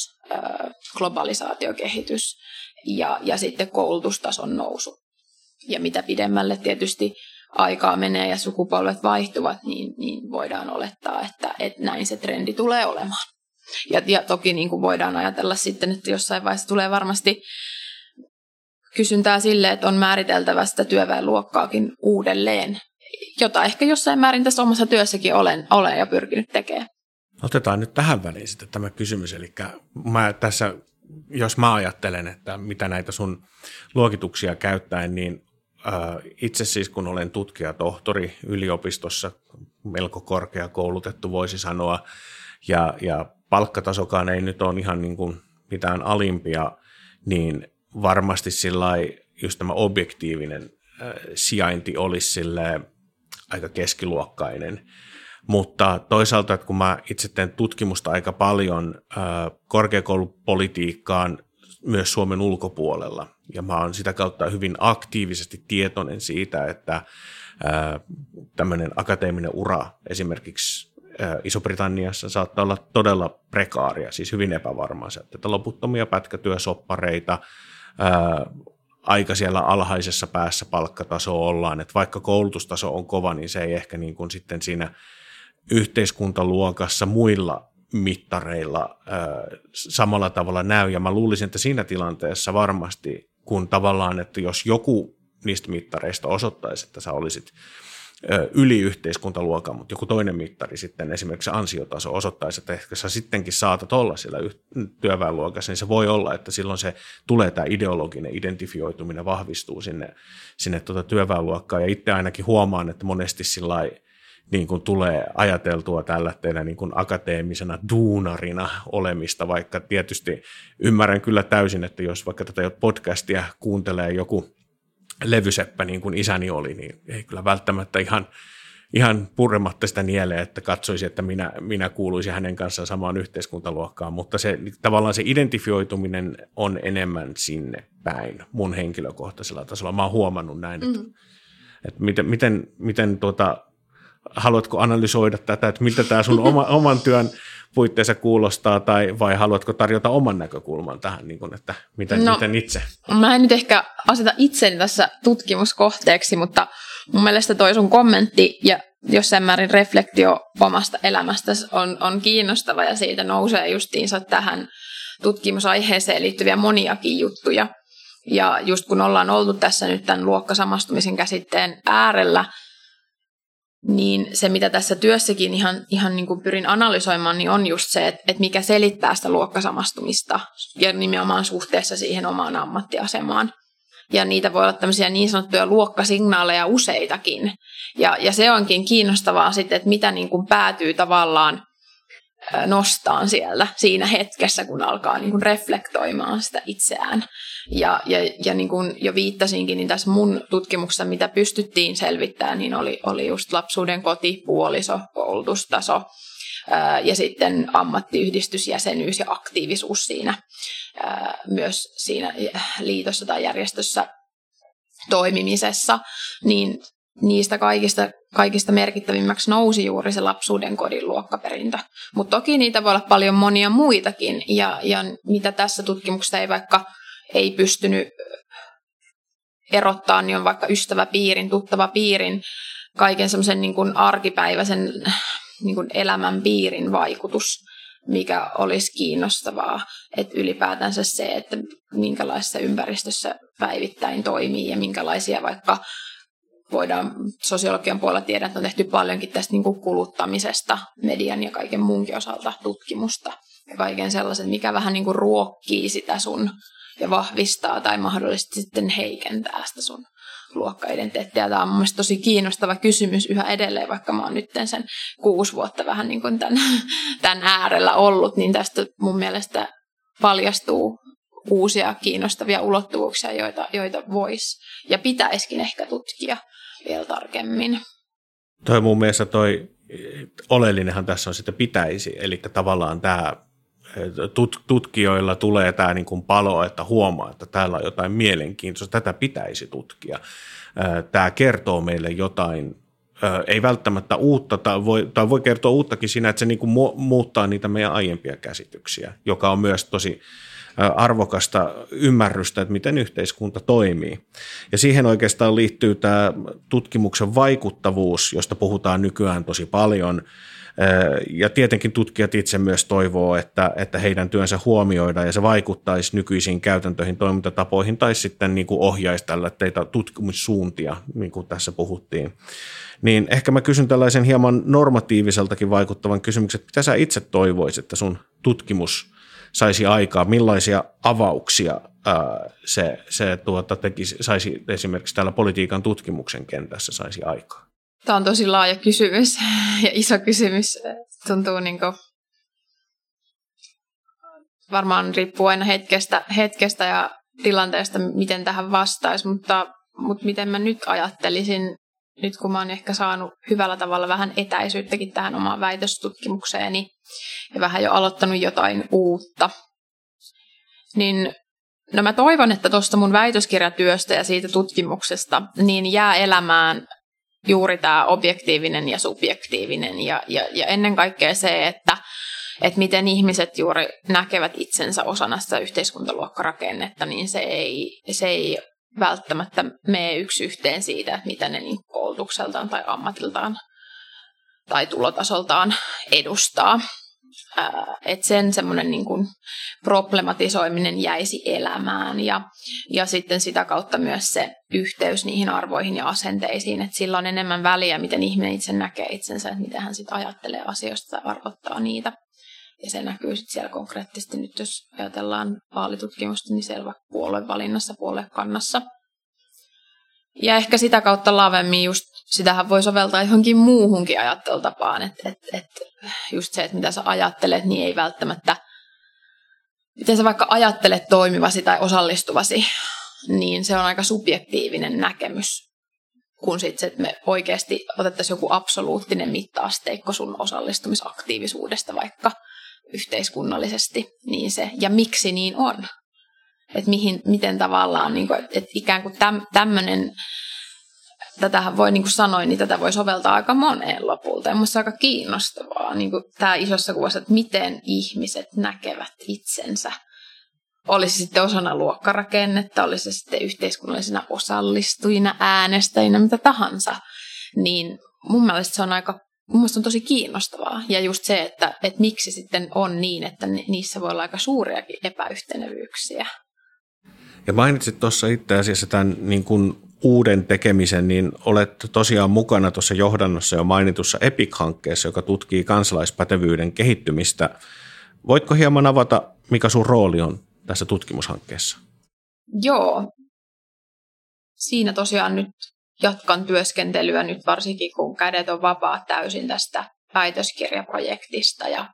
globalisaatiokehitys ja, ja sitten koulutustason nousu. Ja mitä pidemmälle tietysti aikaa menee ja sukupolvet vaihtuvat, niin, niin voidaan olettaa, että, että näin se trendi tulee olemaan. Ja, ja toki niin kuin voidaan ajatella sitten, että jossain vaiheessa tulee varmasti kysyntää sille, että on määriteltävä sitä työväenluokkaakin uudelleen, jota ehkä jossain määrin tässä omassa työssäkin olen, olen ja pyrkinyt tekemään. Otetaan nyt tähän väliin sitten tämä kysymys, eli mä tässä, jos mä ajattelen, että mitä näitä sun luokituksia käyttäen, niin itse siis kun olen tutkija, tohtori yliopistossa, melko korkeakoulutettu voisi sanoa, ja, ja palkkatasokaan ei nyt ole ihan niin kuin mitään alimpia, niin varmasti sillä just tämä objektiivinen sijainti olisi aika keskiluokkainen. Mutta toisaalta, että kun mä itse teen tutkimusta aika paljon korkeakoulupolitiikkaan myös Suomen ulkopuolella, ja mä oon sitä kautta hyvin aktiivisesti tietoinen siitä, että tämmöinen akateeminen ura esimerkiksi Iso-Britanniassa saattaa olla todella prekaaria, siis hyvin epävarmaa. Että loputtomia pätkätyösoppareita, aika siellä alhaisessa päässä palkkataso ollaan, että vaikka koulutustaso on kova, niin se ei ehkä niin kuin sitten siinä yhteiskuntaluokassa muilla mittareilla samalla tavalla näy. Ja mä luulisin, että siinä tilanteessa varmasti, kun tavallaan, että jos joku niistä mittareista osoittaisi, että sä olisit yli yhteiskuntaluokan, mutta joku toinen mittari sitten, esimerkiksi ansiotaso osoittaisi, että ehkä sä sittenkin saatat olla siellä työväenluokassa, niin se voi olla, että silloin se tulee tämä ideologinen identifioituminen vahvistuu sinne, sinne tuota työväenluokkaan. Ja itse ainakin huomaan, että monesti sillä niin kuin tulee ajateltua tällä teidän niin kuin akateemisena duunarina olemista, vaikka tietysti ymmärrän kyllä täysin, että jos vaikka tätä podcastia kuuntelee joku levyseppä niin kuin isäni oli, niin ei kyllä välttämättä ihan, ihan purrematta sitä nieleen, että katsoisi, että minä, minä kuuluisin hänen kanssaan samaan yhteiskuntaluokkaan, mutta se, tavallaan se identifioituminen on enemmän sinne päin mun henkilökohtaisella tasolla. Mä oon huomannut näin, että, mm. että miten, miten, miten tuota, haluatko analysoida tätä, että miltä tämä sun oma, oman työn puitteissa kuulostaa, tai vai haluatko tarjota oman näkökulman tähän, niin kuin, että miten, no, miten itse? Mä en nyt ehkä aseta itseni tässä tutkimuskohteeksi, mutta mun mielestä toi sun kommentti ja jossain määrin reflektio omasta elämästä on, on kiinnostava ja siitä nousee justiinsa tähän tutkimusaiheeseen liittyviä moniakin juttuja. Ja just kun ollaan oltu tässä nyt tämän luokkasamastumisen käsitteen äärellä, niin se, mitä tässä työssäkin ihan, ihan niin kuin pyrin analysoimaan, niin on just se, että, että mikä selittää sitä luokkasamastumista ja nimenomaan suhteessa siihen omaan ammattiasemaan. Ja niitä voi olla tämmöisiä niin sanottuja luokkasignaaleja useitakin. Ja, ja se onkin kiinnostavaa sitten, että mitä niin kuin päätyy tavallaan nostaan siellä siinä hetkessä, kun alkaa niin kuin reflektoimaan sitä itseään. Ja, ja, ja niin kuin jo viittasinkin, niin tässä mun tutkimuksessa, mitä pystyttiin selvittämään, niin oli, oli just lapsuuden koti, puoliso, koulutustaso ja sitten ammattiyhdistysjäsenyys ja aktiivisuus siinä myös siinä liitossa tai järjestössä toimimisessa, niin niistä kaikista, kaikista merkittävimmäksi nousi juuri se lapsuuden kodin luokkaperintö. Mutta toki niitä voi olla paljon monia muitakin, ja, ja mitä tässä tutkimuksessa ei vaikka ei pystynyt erottaa, niin on vaikka ystäväpiirin, tuttava piirin, kaiken semmoisen niin arkipäiväisen niin kuin elämän piirin vaikutus, mikä olisi kiinnostavaa, että ylipäätänsä se, että minkälaisessa ympäristössä päivittäin toimii ja minkälaisia vaikka voidaan sosiologian puolella tiedä, että on tehty paljonkin tästä niin kuin kuluttamisesta median ja kaiken muunkin osalta tutkimusta ja kaiken sellaisen, mikä vähän niin kuin ruokkii sitä sun ja vahvistaa tai mahdollisesti sitten heikentää sitä sun luokkaidentiteettiä. Tämä on mun tosi kiinnostava kysymys yhä edelleen, vaikka mä oon nyt sen kuusi vuotta vähän niin kuin tämän, tämän äärellä ollut, niin tästä mun mielestä paljastuu uusia kiinnostavia ulottuvuuksia, joita, joita voisi ja pitäisikin ehkä tutkia vielä tarkemmin. Toi mun mielestä toi oleellinenhan tässä on sitten pitäisi, eli tavallaan tämä tutkijoilla tulee tämä niin kuin palo, että huomaa, että täällä on jotain mielenkiintoista, tätä pitäisi tutkia. Tämä kertoo meille jotain, ei välttämättä uutta, tai voi, tai voi kertoa uuttakin siinä, että se niin kuin muuttaa niitä meidän aiempia käsityksiä, joka on myös tosi arvokasta ymmärrystä, että miten yhteiskunta toimii. Ja siihen oikeastaan liittyy tämä tutkimuksen vaikuttavuus, josta puhutaan nykyään tosi paljon – ja tietenkin tutkijat itse myös toivoo, että, että heidän työnsä huomioidaan ja se vaikuttaisi nykyisiin käytäntöihin, toimintatapoihin tai sitten niin kuin ohjaisi tällä teitä tutkimussuuntia, niin kuin tässä puhuttiin. Niin ehkä mä kysyn tällaisen hieman normatiiviseltakin vaikuttavan kysymyksen, että mitä sä itse toivoisit, että sun tutkimus saisi aikaa, millaisia avauksia ää, se, se tuota, tekisi, saisi esimerkiksi täällä politiikan tutkimuksen kentässä saisi aikaa? Tämä on tosi laaja kysymys ja iso kysymys. Tuntuu niin kuin, varmaan riippuu aina hetkestä, hetkestä ja tilanteesta, miten tähän vastaisi, mutta, mutta miten mä nyt ajattelisin, nyt kun mä oon ehkä saanut hyvällä tavalla vähän etäisyyttäkin tähän omaan väitöstutkimukseeni ja vähän jo aloittanut jotain uutta, niin no mä toivon, että tuosta mun väitöskirjatyöstä ja siitä tutkimuksesta niin jää elämään juuri tämä objektiivinen ja subjektiivinen. Ja, ja, ja ennen kaikkea se, että, että miten ihmiset juuri näkevät itsensä osana sitä yhteiskuntaluokkarakennetta, niin se ei, se ei välttämättä mene yksi yhteen siitä, että mitä ne niin koulutukseltaan tai ammatiltaan tai tulotasoltaan edustaa että sen semmoinen niin kuin problematisoiminen jäisi elämään ja, ja sitten sitä kautta myös se yhteys niihin arvoihin ja asenteisiin, että sillä on enemmän väliä, miten ihminen itse näkee itsensä, että miten hän sitten ajattelee asioista ja arvottaa niitä. Ja se näkyy sitten siellä konkreettisesti nyt, jos ajatellaan vaalitutkimusta, niin selvä puoluevalinnassa, puoluekannassa – ja ehkä sitä kautta lavemmin just, sitähän voi soveltaa johonkin muuhunkin ajattelutapaan, että et, et just se, että mitä sä ajattelet, niin ei välttämättä, miten sä vaikka ajattelet toimivasi tai osallistuvasi, niin se on aika subjektiivinen näkemys, kun sitten että me oikeasti otettaisiin joku absoluuttinen mittaasteikko sun osallistumisaktiivisuudesta vaikka yhteiskunnallisesti, niin se, ja miksi niin on? Että mihin, miten tavallaan, niin kuin, että ikään kuin täm, tämmöinen, tätähän voi, niin kuin sanoin, niin tätä voi soveltaa aika moneen lopulta. Ja minusta aika kiinnostavaa niin kuin tämä isossa kuvassa, että miten ihmiset näkevät itsensä. Olisi sitten osana luokkarakennetta, olisi sitten yhteiskunnallisina osallistujina, äänestäjinä, mitä tahansa. Niin mun mielestä se on aika mun mielestä on tosi kiinnostavaa. Ja just se, että, että miksi sitten on niin, että niissä voi olla aika suuriakin epäyhtенevyyksiä. Ja mainitsit tuossa itse asiassa tämän niin kuin uuden tekemisen, niin olet tosiaan mukana tuossa johdannossa jo mainitussa EPIC-hankkeessa, joka tutkii kansalaispätevyyden kehittymistä. Voitko hieman avata, mikä sun rooli on tässä tutkimushankkeessa? Joo. Siinä tosiaan nyt jatkan työskentelyä nyt varsinkin, kun kädet on vapaat täysin tästä väitöskirjaprojektista ja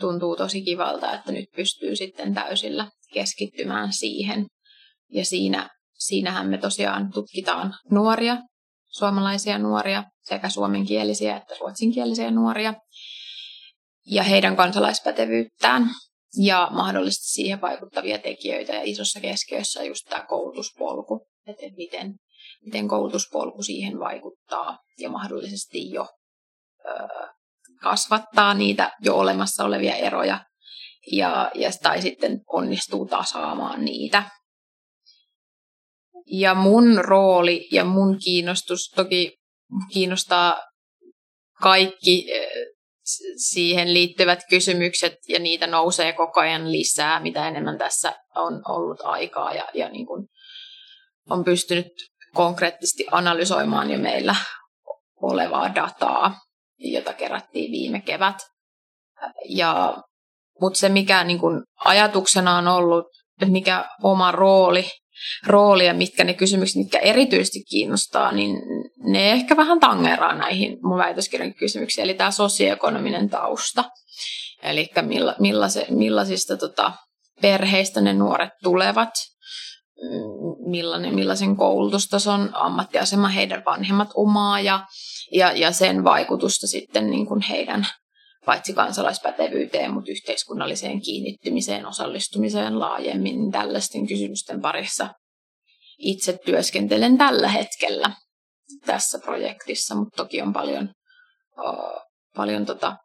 tuntuu tosi kivalta, että nyt pystyy sitten täysillä keskittymään siihen. Ja siinä, siinähän me tosiaan tutkitaan nuoria, suomalaisia nuoria, sekä suomenkielisiä että ruotsinkielisiä nuoria, ja heidän kansalaispätevyyttään ja mahdollisesti siihen vaikuttavia tekijöitä. Ja isossa keskiössä just tämä koulutuspolku, että miten, miten koulutuspolku siihen vaikuttaa ja mahdollisesti jo ö, kasvattaa niitä jo olemassa olevia eroja ja, ja tai sitten onnistuu tasaamaan niitä. Ja mun rooli ja mun kiinnostus toki kiinnostaa kaikki eh, siihen liittyvät kysymykset ja niitä nousee koko ajan lisää, mitä enemmän tässä on ollut aikaa ja, ja niin kuin on pystynyt konkreettisesti analysoimaan jo meillä olevaa dataa, jota kerättiin viime kevät. Ja, mutta se, mikä niin kuin ajatuksena on ollut, mikä oma rooli rooli ja mitkä ne kysymykset, mitkä erityisesti kiinnostaa, niin ne ehkä vähän tangeraa näihin mun väitöskirjan kysymyksiin, eli tämä sosioekonominen tausta. Eli milla, millaise, millaisista tota, perheistä ne nuoret tulevat, mm, millainen, millaisen koulutustason ammattiasema heidän vanhemmat omaa ja, ja, ja sen vaikutusta sitten niin kuin heidän paitsi kansalaispätevyyteen, mutta yhteiskunnalliseen kiinnittymiseen, osallistumiseen laajemmin tällaisten kysymysten parissa. Itse työskentelen tällä hetkellä tässä projektissa, mutta toki on paljon, paljon tota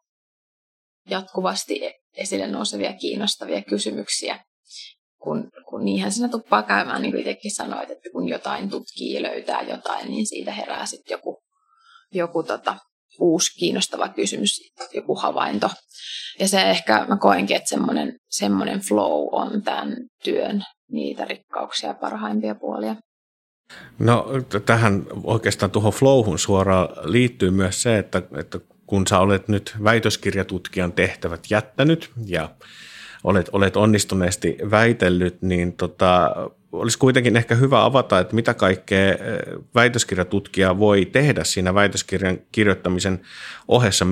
jatkuvasti esille nousevia kiinnostavia kysymyksiä, kun, kun niinhän sinä tuppaa käymään, niin kuin itsekin sanoit, että kun jotain tutkii ja löytää jotain, niin siitä herää sitten joku, joku tota, uusi kiinnostava kysymys, joku havainto. Ja se ehkä, mä koenkin, että semmoinen, semmoinen flow on tämän työn niitä rikkauksia parhaimpia puolia. No tähän oikeastaan tuohon flowhun suoraan liittyy myös se, että, että kun sä olet nyt väitöskirjatutkijan tehtävät jättänyt ja olet, olet onnistuneesti väitellyt, niin tota, olisi kuitenkin ehkä hyvä avata, että mitä kaikkea eh, väitöskirjatutkija voi tehdä siinä väitöskirjan kirjoittamisen ohessa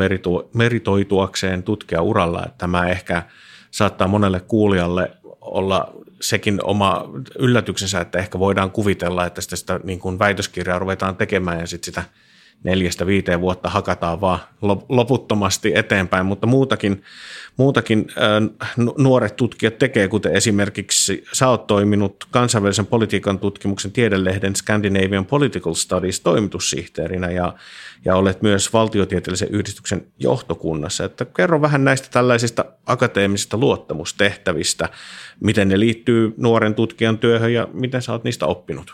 meritoituakseen tutkijauralla. Että tämä ehkä saattaa monelle kuulijalle olla sekin oma yllätyksensä, että ehkä voidaan kuvitella, että sitä, sitä niin kuin väitöskirjaa ruvetaan tekemään ja sitten sitä – neljästä viiteen vuotta hakataan vaan loputtomasti eteenpäin, mutta muutakin, muutakin nuoret tutkijat tekee, kuten esimerkiksi sä oot toiminut kansainvälisen politiikan tutkimuksen tiedelehden Scandinavian Political Studies toimitussihteerinä ja, ja olet myös valtiotieteellisen yhdistyksen johtokunnassa. Että kerro vähän näistä tällaisista akateemisista luottamustehtävistä, miten ne liittyy nuoren tutkijan työhön ja miten sä oot niistä oppinut.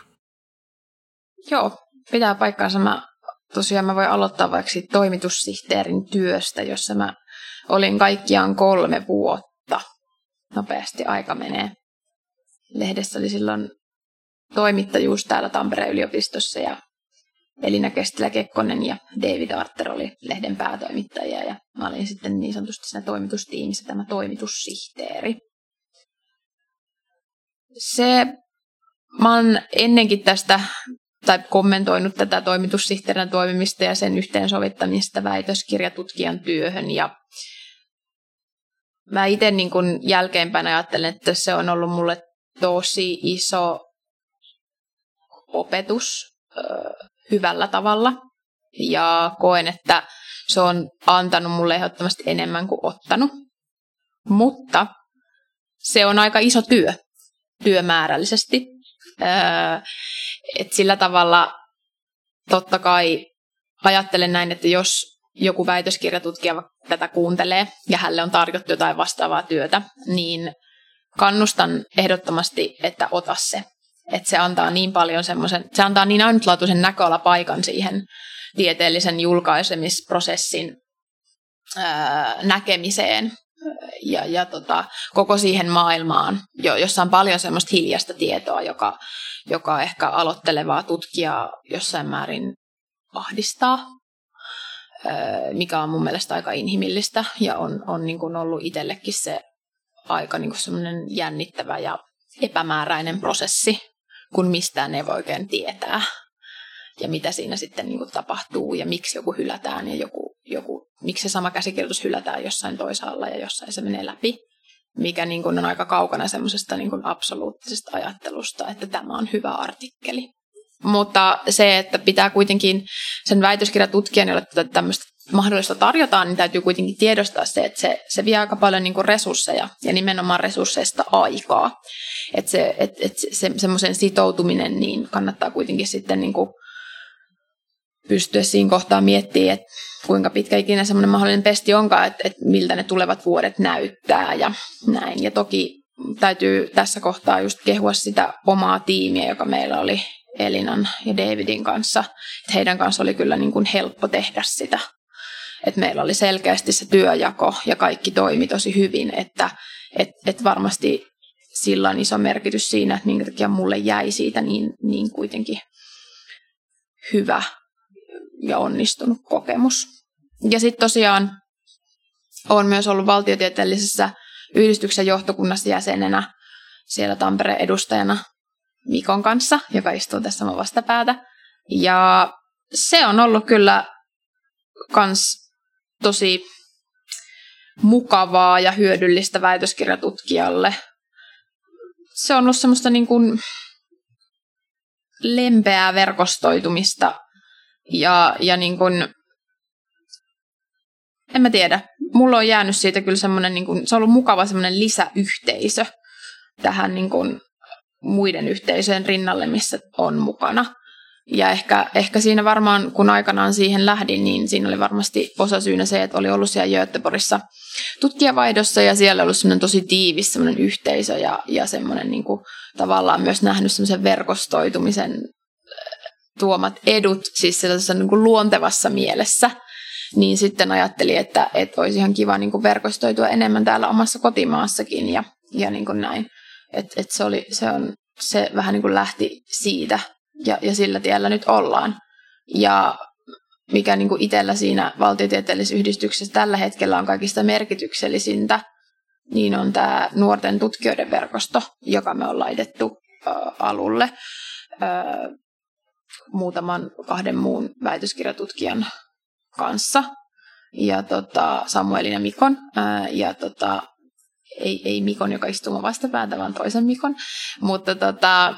Joo, pitää paikkaansa. Mä tosiaan mä voin aloittaa vaikka toimitussihteerin työstä, jossa mä olin kaikkiaan kolme vuotta. Nopeasti aika menee. Lehdessä oli silloin toimittajuus täällä Tampereen yliopistossa ja Elina Kestilä-Kekkonen ja David Arter oli lehden päätoimittajia ja mä olin sitten niin sanotusti siinä toimitustiimissä tämä toimitussihteeri. Se, mä oon ennenkin tästä tai kommentoinut tätä toimitussihteerinä toimimista ja sen yhteensovittamista väitöskirjatutkijan työhön. Ja mä itse niin kun jälkeenpäin ajattelen, että se on ollut mulle tosi iso opetus hyvällä tavalla. Ja koen, että se on antanut mulle ehdottomasti enemmän kuin ottanut. Mutta se on aika iso työ työmäärällisesti. Et sillä tavalla totta kai ajattelen näin, että jos joku väitöskirjatutkija tätä kuuntelee ja hänelle on tarjottu jotain vastaavaa työtä, niin kannustan ehdottomasti, että ota se. Että se antaa niin paljon semmoisen, se antaa niin ainutlaatuisen näköalapaikan siihen tieteellisen julkaisemisprosessin ää, näkemiseen ja, ja tota, koko siihen maailmaan, jossa on paljon semmoista hiljasta tietoa, joka, joka ehkä aloittelevaa tutkijaa jossain määrin ahdistaa, mikä on mun mielestä aika inhimillistä ja on, on niin kuin ollut itsellekin se aika niin kuin semmoinen jännittävä ja epämääräinen prosessi, kun mistään ei voi oikein tietää. Ja mitä siinä sitten niin kuin tapahtuu ja miksi joku hylätään ja joku, joku, miksi se sama käsikirjoitus hylätään jossain toisaalla ja jossain se menee läpi mikä niin kuin on aika kaukana semmoisesta niin absoluuttisesta ajattelusta, että tämä on hyvä artikkeli. Mutta se, että pitää kuitenkin sen väitöskirjatutkijan, jolle tätä tämmöistä mahdollista tarjotaan, niin täytyy kuitenkin tiedostaa se, että se, se vie aika paljon niin kuin resursseja ja nimenomaan resursseista aikaa. Että se, et, et se, semmoisen sitoutuminen niin kannattaa kuitenkin sitten niin kuin pystyä siinä kohtaa miettimään, että kuinka pitkä ikinä semmoinen mahdollinen pesti onkaan, että, että miltä ne tulevat vuodet näyttää ja näin. Ja toki täytyy tässä kohtaa just kehua sitä omaa tiimiä, joka meillä oli Elinan ja Davidin kanssa. Että heidän kanssa oli kyllä niin kuin helppo tehdä sitä. Että meillä oli selkeästi se työjako ja kaikki toimi tosi hyvin, että et, et varmasti sillä on iso merkitys siinä, että minkä takia mulle jäi siitä niin, niin kuitenkin hyvä ja onnistunut kokemus. Ja sitten tosiaan olen myös ollut valtiotieteellisessä yhdistyksen johtokunnassa jäsenenä siellä Tampereen edustajana Mikon kanssa, joka istuu tässä mun vastapäätä. Ja se on ollut kyllä kans tosi mukavaa ja hyödyllistä väitöskirjatutkijalle. Se on ollut semmoista niin kuin lempeää verkostoitumista ja, ja niin kuin en mä tiedä. Mulla on jäänyt siitä kyllä semmoinen, niin se on ollut mukava semmoinen lisäyhteisö tähän niin kuin, muiden yhteisöjen rinnalle, missä on mukana. Ja ehkä, ehkä siinä varmaan, kun aikanaan siihen lähdin, niin siinä oli varmasti osa syynä se, että oli ollut siellä Göteborgissa tutkijavaihdossa ja siellä oli ollut semmoinen tosi tiivis semmoinen yhteisö ja, ja semmoinen niin kuin, tavallaan myös nähnyt semmoisen verkostoitumisen tuomat edut siis sellaisessa niin kuin luontevassa mielessä. Niin sitten ajattelin, että, että olisi ihan kiva niin kuin verkostoitua enemmän täällä omassa kotimaassakin ja, ja niin kuin näin. Että et se, oli, se, on, se vähän niin kuin lähti siitä ja, ja sillä tiellä nyt ollaan. Ja mikä niin kuin itsellä siinä valtiotieteellisessä yhdistyksessä tällä hetkellä on kaikista merkityksellisintä, niin on tämä nuorten tutkijoiden verkosto, joka me on laitettu ä, alulle ä, muutaman kahden muun väitöskirjatutkijan kanssa. Ja tota, Samuelin ja Mikon. Ä, ja tota, ei, ei Mikon, joka istuu vastapäätä, vaan toisen Mikon. Mutta tota,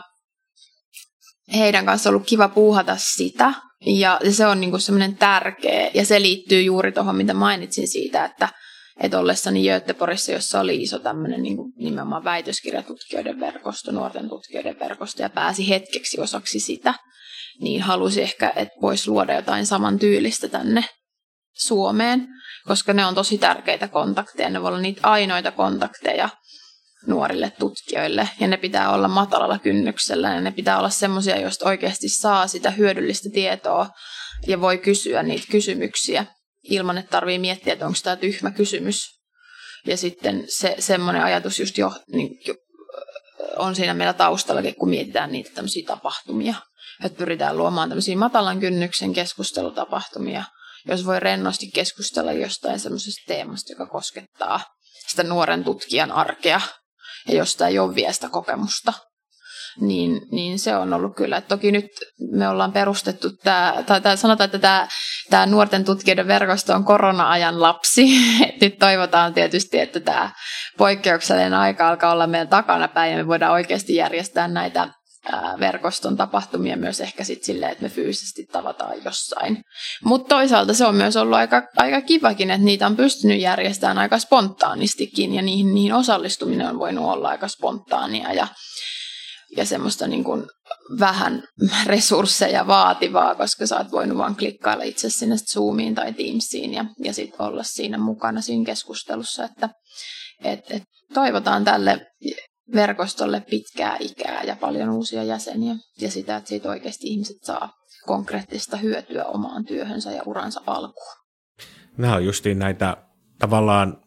heidän kanssa ollut kiva puuhata sitä. Ja se on niinku semmoinen tärkeä, ja se liittyy juuri tuohon, mitä mainitsin siitä, että, että ollessani Göteborgissa, jossa oli iso tämmöinen niin nimenomaan väitöskirjatutkijoiden verkosto, nuorten tutkijoiden verkosto, ja pääsi hetkeksi osaksi sitä, niin halusi ehkä, että voisi luoda jotain samantyylistä tänne Suomeen, koska ne on tosi tärkeitä kontakteja, ne voi olla niitä ainoita kontakteja, nuorille tutkijoille. Ja ne pitää olla matalalla kynnyksellä ja ne pitää olla semmoisia, joista oikeasti saa sitä hyödyllistä tietoa ja voi kysyä niitä kysymyksiä ilman, että tarvii miettiä, että onko tämä tyhmä kysymys. Ja sitten se, semmoinen ajatus just jo, niin, jo on siinä meillä taustallakin, kun mietitään niitä tämmöisiä tapahtumia. Että pyritään luomaan tämmöisiä matalan kynnyksen keskustelutapahtumia, jos voi rennosti keskustella jostain semmoisesta teemasta, joka koskettaa sitä nuoren tutkijan arkea ja josta ei ole vielä sitä kokemusta. Niin, niin se on ollut kyllä. Et toki nyt me ollaan perustettu tämä, tai, tai sanotaan, että tämä, tämä nuorten tutkijoiden verkosto on korona-ajan lapsi. Et nyt toivotaan tietysti, että tämä poikkeuksellinen aika alkaa olla meidän takana päin ja me voidaan oikeasti järjestää näitä verkoston tapahtumia myös ehkä sitten silleen, että me fyysisesti tavataan jossain. Mutta toisaalta se on myös ollut aika, aika kivakin, että niitä on pystynyt järjestämään aika spontaanistikin ja niihin, niihin osallistuminen on voinut olla aika spontaania ja, ja semmoista niin kuin vähän resursseja vaativaa, koska sä oot voinut vaan klikkailla itse sinne Zoomiin tai Teamsiin ja, ja sitten olla siinä mukana siinä keskustelussa, että et, et toivotaan tälle verkostolle pitkää ikää ja paljon uusia jäseniä ja sitä, että siitä oikeasti ihmiset saa konkreettista hyötyä omaan työhönsä ja uransa alkuun. Nämä on justiin näitä tavallaan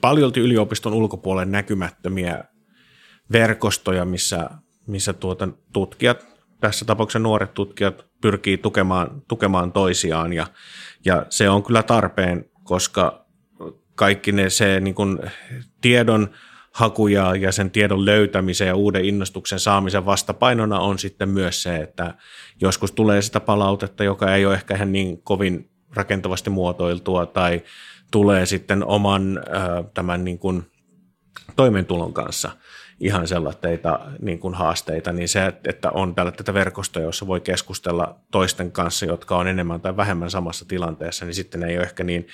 paljolti yliopiston ulkopuolen näkymättömiä verkostoja, missä, missä tuota tutkijat, tässä tapauksessa nuoret tutkijat, pyrkii tukemaan, tukemaan toisiaan ja, ja se on kyllä tarpeen, koska kaikki ne se niin kuin tiedon hakuja ja sen tiedon löytämisen ja uuden innostuksen saamisen vastapainona on sitten myös se, että joskus tulee sitä palautetta, joka ei ole ehkä ihan niin kovin rakentavasti muotoiltua tai tulee sitten oman tämän niin kuin toimeentulon kanssa ihan sellaisia niin kuin haasteita, niin se, että on tällä tätä verkostoa, jossa voi keskustella toisten kanssa, jotka on enemmän tai vähemmän samassa tilanteessa, niin sitten ei ole ehkä niin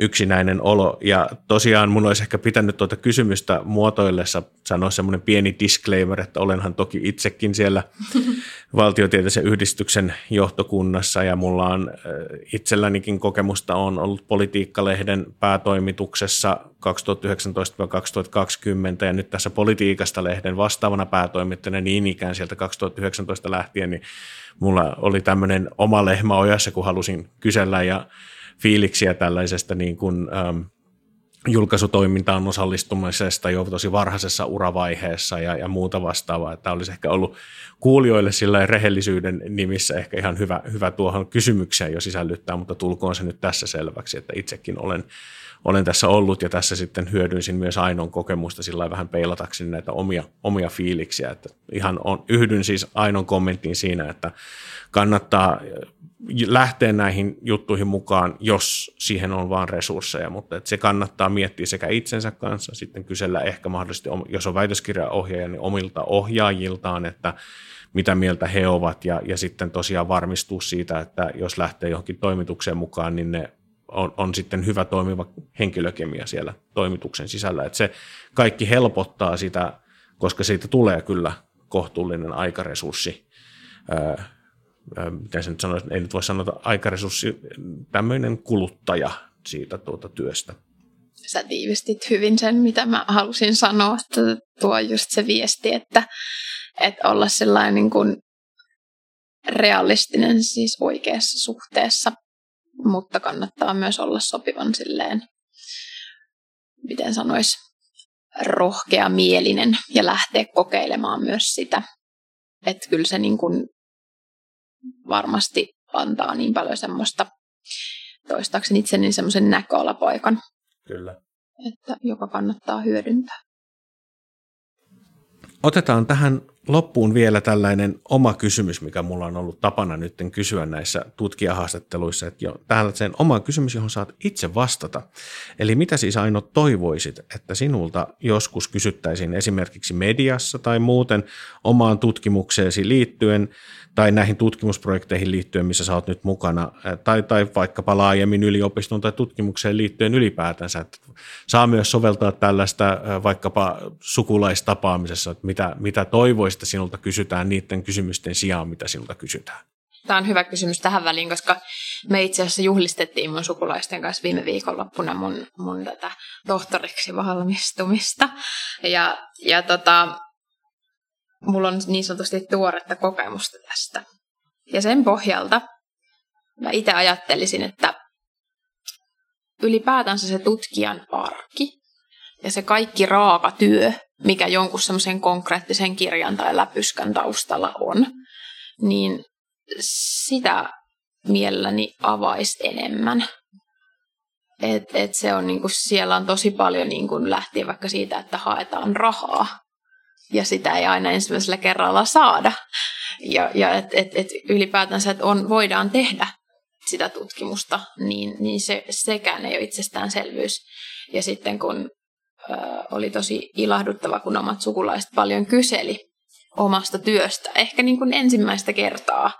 yksinäinen olo. Ja tosiaan mun olisi ehkä pitänyt tuota kysymystä muotoillessa sanoa semmoinen pieni disclaimer, että olenhan toki itsekin siellä valtiotieteellisen yhdistyksen johtokunnassa ja mulla on itsellänikin kokemusta on ollut politiikkalehden päätoimituksessa 2019-2020 ja nyt tässä politiikasta lehden vastaavana päätoimittajana niin ikään sieltä 2019 lähtien, niin mulla oli tämmöinen oma lehmä ojassa, kun halusin kysellä ja fiiliksiä tällaisesta niin kuin, ähm, julkaisutoimintaan osallistumisesta jo tosi varhaisessa uravaiheessa ja, ja muuta vastaavaa. Että olisi ehkä ollut kuulijoille sillä rehellisyyden nimissä ehkä ihan hyvä, hyvä tuohon kysymykseen jo sisällyttää, mutta tulkoon se nyt tässä selväksi, että itsekin olen, olen tässä ollut ja tässä sitten hyödynsin myös Ainon kokemusta sillä vähän peilatakseni näitä omia, omia fiiliksiä. Että ihan on, yhdyn siis Ainon kommenttiin siinä, että kannattaa lähteä näihin juttuihin mukaan, jos siihen on vaan resursseja, mutta se kannattaa miettiä sekä itsensä kanssa, sitten kysellä ehkä mahdollisesti, jos on väitöskirjaohjaaja, niin omilta ohjaajiltaan, että mitä mieltä he ovat ja, ja sitten tosiaan varmistua siitä, että jos lähtee johonkin toimitukseen mukaan, niin ne on, on sitten hyvä toimiva henkilökemia siellä toimituksen sisällä. Että se kaikki helpottaa sitä, koska siitä tulee kyllä kohtuullinen aikaresurssi. Öö, miten se nyt sanoisi, ei nyt voi sanoa aikaresurssi, tämmöinen kuluttaja siitä tuota työstä. Sä tiivistit hyvin sen, mitä mä halusin sanoa, että tuo just se viesti, että, että olla sellainen niin kuin realistinen siis oikeassa suhteessa, mutta kannattaa myös olla sopivan silleen, miten sanois, rohkea mielinen ja lähteä kokeilemaan myös sitä. Että kyllä se niin kuin varmasti antaa niin paljon semmoista, toistaakseni itseni semmoisen näköalapoikan. Kyllä. Että joka kannattaa hyödyntää. Otetaan tähän loppuun vielä tällainen oma kysymys, mikä mulla on ollut tapana nyt kysyä näissä tutkijahaastatteluissa, että jo sen oma kysymys, johon saat itse vastata. Eli mitä siis Aino toivoisit, että sinulta joskus kysyttäisiin esimerkiksi mediassa tai muuten omaan tutkimukseesi liittyen tai näihin tutkimusprojekteihin liittyen, missä sä oot nyt mukana, tai, tai vaikkapa laajemmin yliopiston tai tutkimukseen liittyen ylipäätänsä, että saa myös soveltaa tällaista vaikkapa sukulaistapaamisessa, että mitä, mitä toivoista sinulta kysytään niiden kysymysten sijaan, mitä sinulta kysytään. Tämä on hyvä kysymys tähän väliin, koska me itse asiassa juhlistettiin mun sukulaisten kanssa viime viikonloppuna mun, mun tätä tohtoriksi valmistumista. Ja, ja tota, mulla on niin sanotusti tuoretta kokemusta tästä. Ja sen pohjalta mä itse ajattelisin, että ylipäätänsä se tutkijan arki ja se kaikki raaka työ, mikä jonkun semmoisen konkreettisen kirjan tai läpyskän taustalla on, niin sitä mielelläni avaisi enemmän. Et, et se on niinku, siellä on tosi paljon niinku, lähtien vaikka siitä, että haetaan rahaa ja sitä ei aina ensimmäisellä kerralla saada. Ja, ja et, et, et ylipäätänsä, että on, voidaan tehdä sitä tutkimusta, niin, niin se, sekään ei ole itsestäänselvyys. Ja sitten kun oli tosi ilahduttava, kun omat sukulaiset paljon kyseli omasta työstä, ehkä niin kuin ensimmäistä kertaa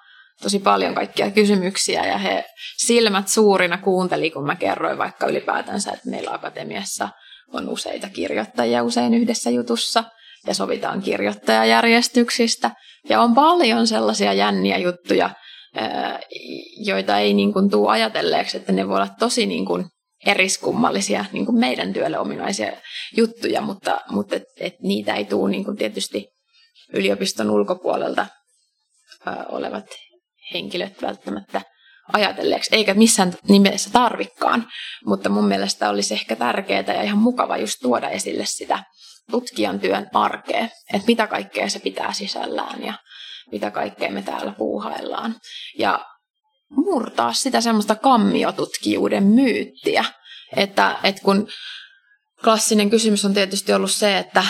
tosi paljon kaikkia kysymyksiä ja he silmät suurina kuunteli, kun mä kerroin vaikka ylipäätänsä, että meillä akatemiassa on useita kirjoittajia usein yhdessä jutussa – ja sovitaan kirjoittajajärjestyksistä. Ja on paljon sellaisia jänniä juttuja, joita ei niin kuin tule ajatelleeksi, että ne voi olla tosi niin kuin eriskummallisia niin kuin meidän työlle ominaisia juttuja, mutta, mutta et, et niitä ei tule niin kuin tietysti yliopiston ulkopuolelta olevat henkilöt välttämättä ajatelleeksi, eikä missään nimessä tarvikkaan, mutta mun mielestä olisi ehkä tärkeää ja ihan mukava just tuoda esille sitä tutkijan työn arkea, että mitä kaikkea se pitää sisällään ja mitä kaikkea me täällä puuhaillaan. Ja murtaa sitä semmoista kammiotutkijuuden myyttiä, että, että kun klassinen kysymys on tietysti ollut se, että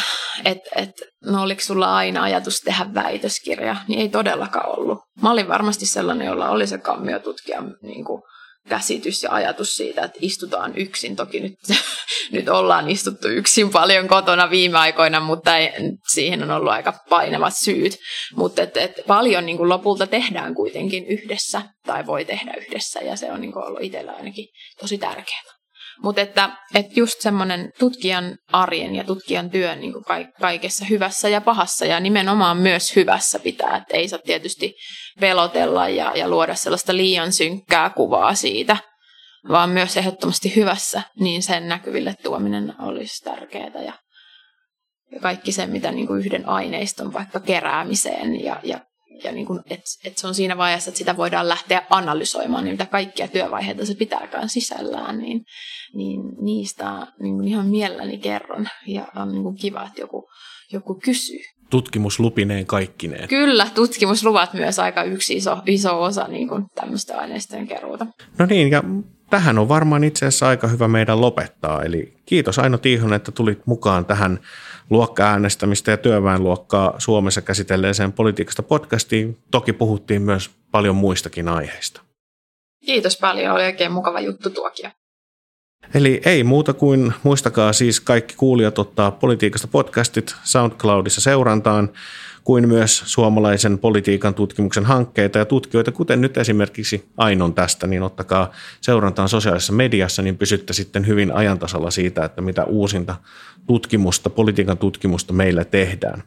et, et, no oliko sulla aina ajatus tehdä väitöskirja, niin ei todellakaan ollut. Mä olin varmasti sellainen, jolla oli se kammiotutkija niin kuin, käsitys ja ajatus siitä, että istutaan yksin. Toki nyt, nyt ollaan istuttu yksin paljon kotona viime aikoina, mutta ei, siihen on ollut aika painavat syyt. Mutta et, et paljon niin kuin lopulta tehdään kuitenkin yhdessä tai voi tehdä yhdessä ja se on niin kuin ollut itsellä ainakin tosi tärkeää. Mutta että, että just semmoinen tutkijan arjen ja tutkijan työn niin kuin kaikessa hyvässä ja pahassa ja nimenomaan myös hyvässä pitää. Että ei saa tietysti pelotella ja, ja luoda sellaista liian synkkää kuvaa siitä, vaan myös ehdottomasti hyvässä, niin sen näkyville tuominen olisi tärkeää. Ja, ja kaikki se, mitä niin kuin yhden aineiston vaikka keräämiseen ja, ja ja niin kuin, että et se on siinä vaiheessa, että sitä voidaan lähteä analysoimaan, niin mitä kaikkia työvaiheita se pitääkään sisällään, niin, niin niistä niin kuin ihan mielelläni kerron ja on niin kuin kiva, että joku, joku kysyy. Tutkimuslupineen kaikkineen. Kyllä, tutkimusluvat myös aika yksi iso, iso osa niin kuin tämmöistä aineistojen keruuta. No niin, ja tähän on varmaan itse asiassa aika hyvä meidän lopettaa. Eli kiitos Aino Tiihonen, että tulit mukaan tähän luokka-äänestämistä ja työväenluokkaa Suomessa käsitelleeseen politiikasta podcastiin. Toki puhuttiin myös paljon muistakin aiheista. Kiitos paljon, oli oikein mukava juttu tuokia. Eli ei muuta kuin muistakaa siis kaikki kuulijat ottaa politiikasta podcastit SoundCloudissa seurantaan, kuin myös suomalaisen politiikan tutkimuksen hankkeita ja tutkijoita, kuten nyt esimerkiksi Ainon tästä, niin ottakaa seurantaan sosiaalisessa mediassa, niin pysytte sitten hyvin ajantasalla siitä, että mitä uusinta tutkimusta, politiikan tutkimusta meillä tehdään.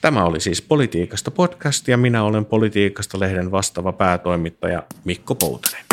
Tämä oli siis Politiikasta podcast ja minä olen Politiikasta lehden vastaava päätoimittaja Mikko Poutanen.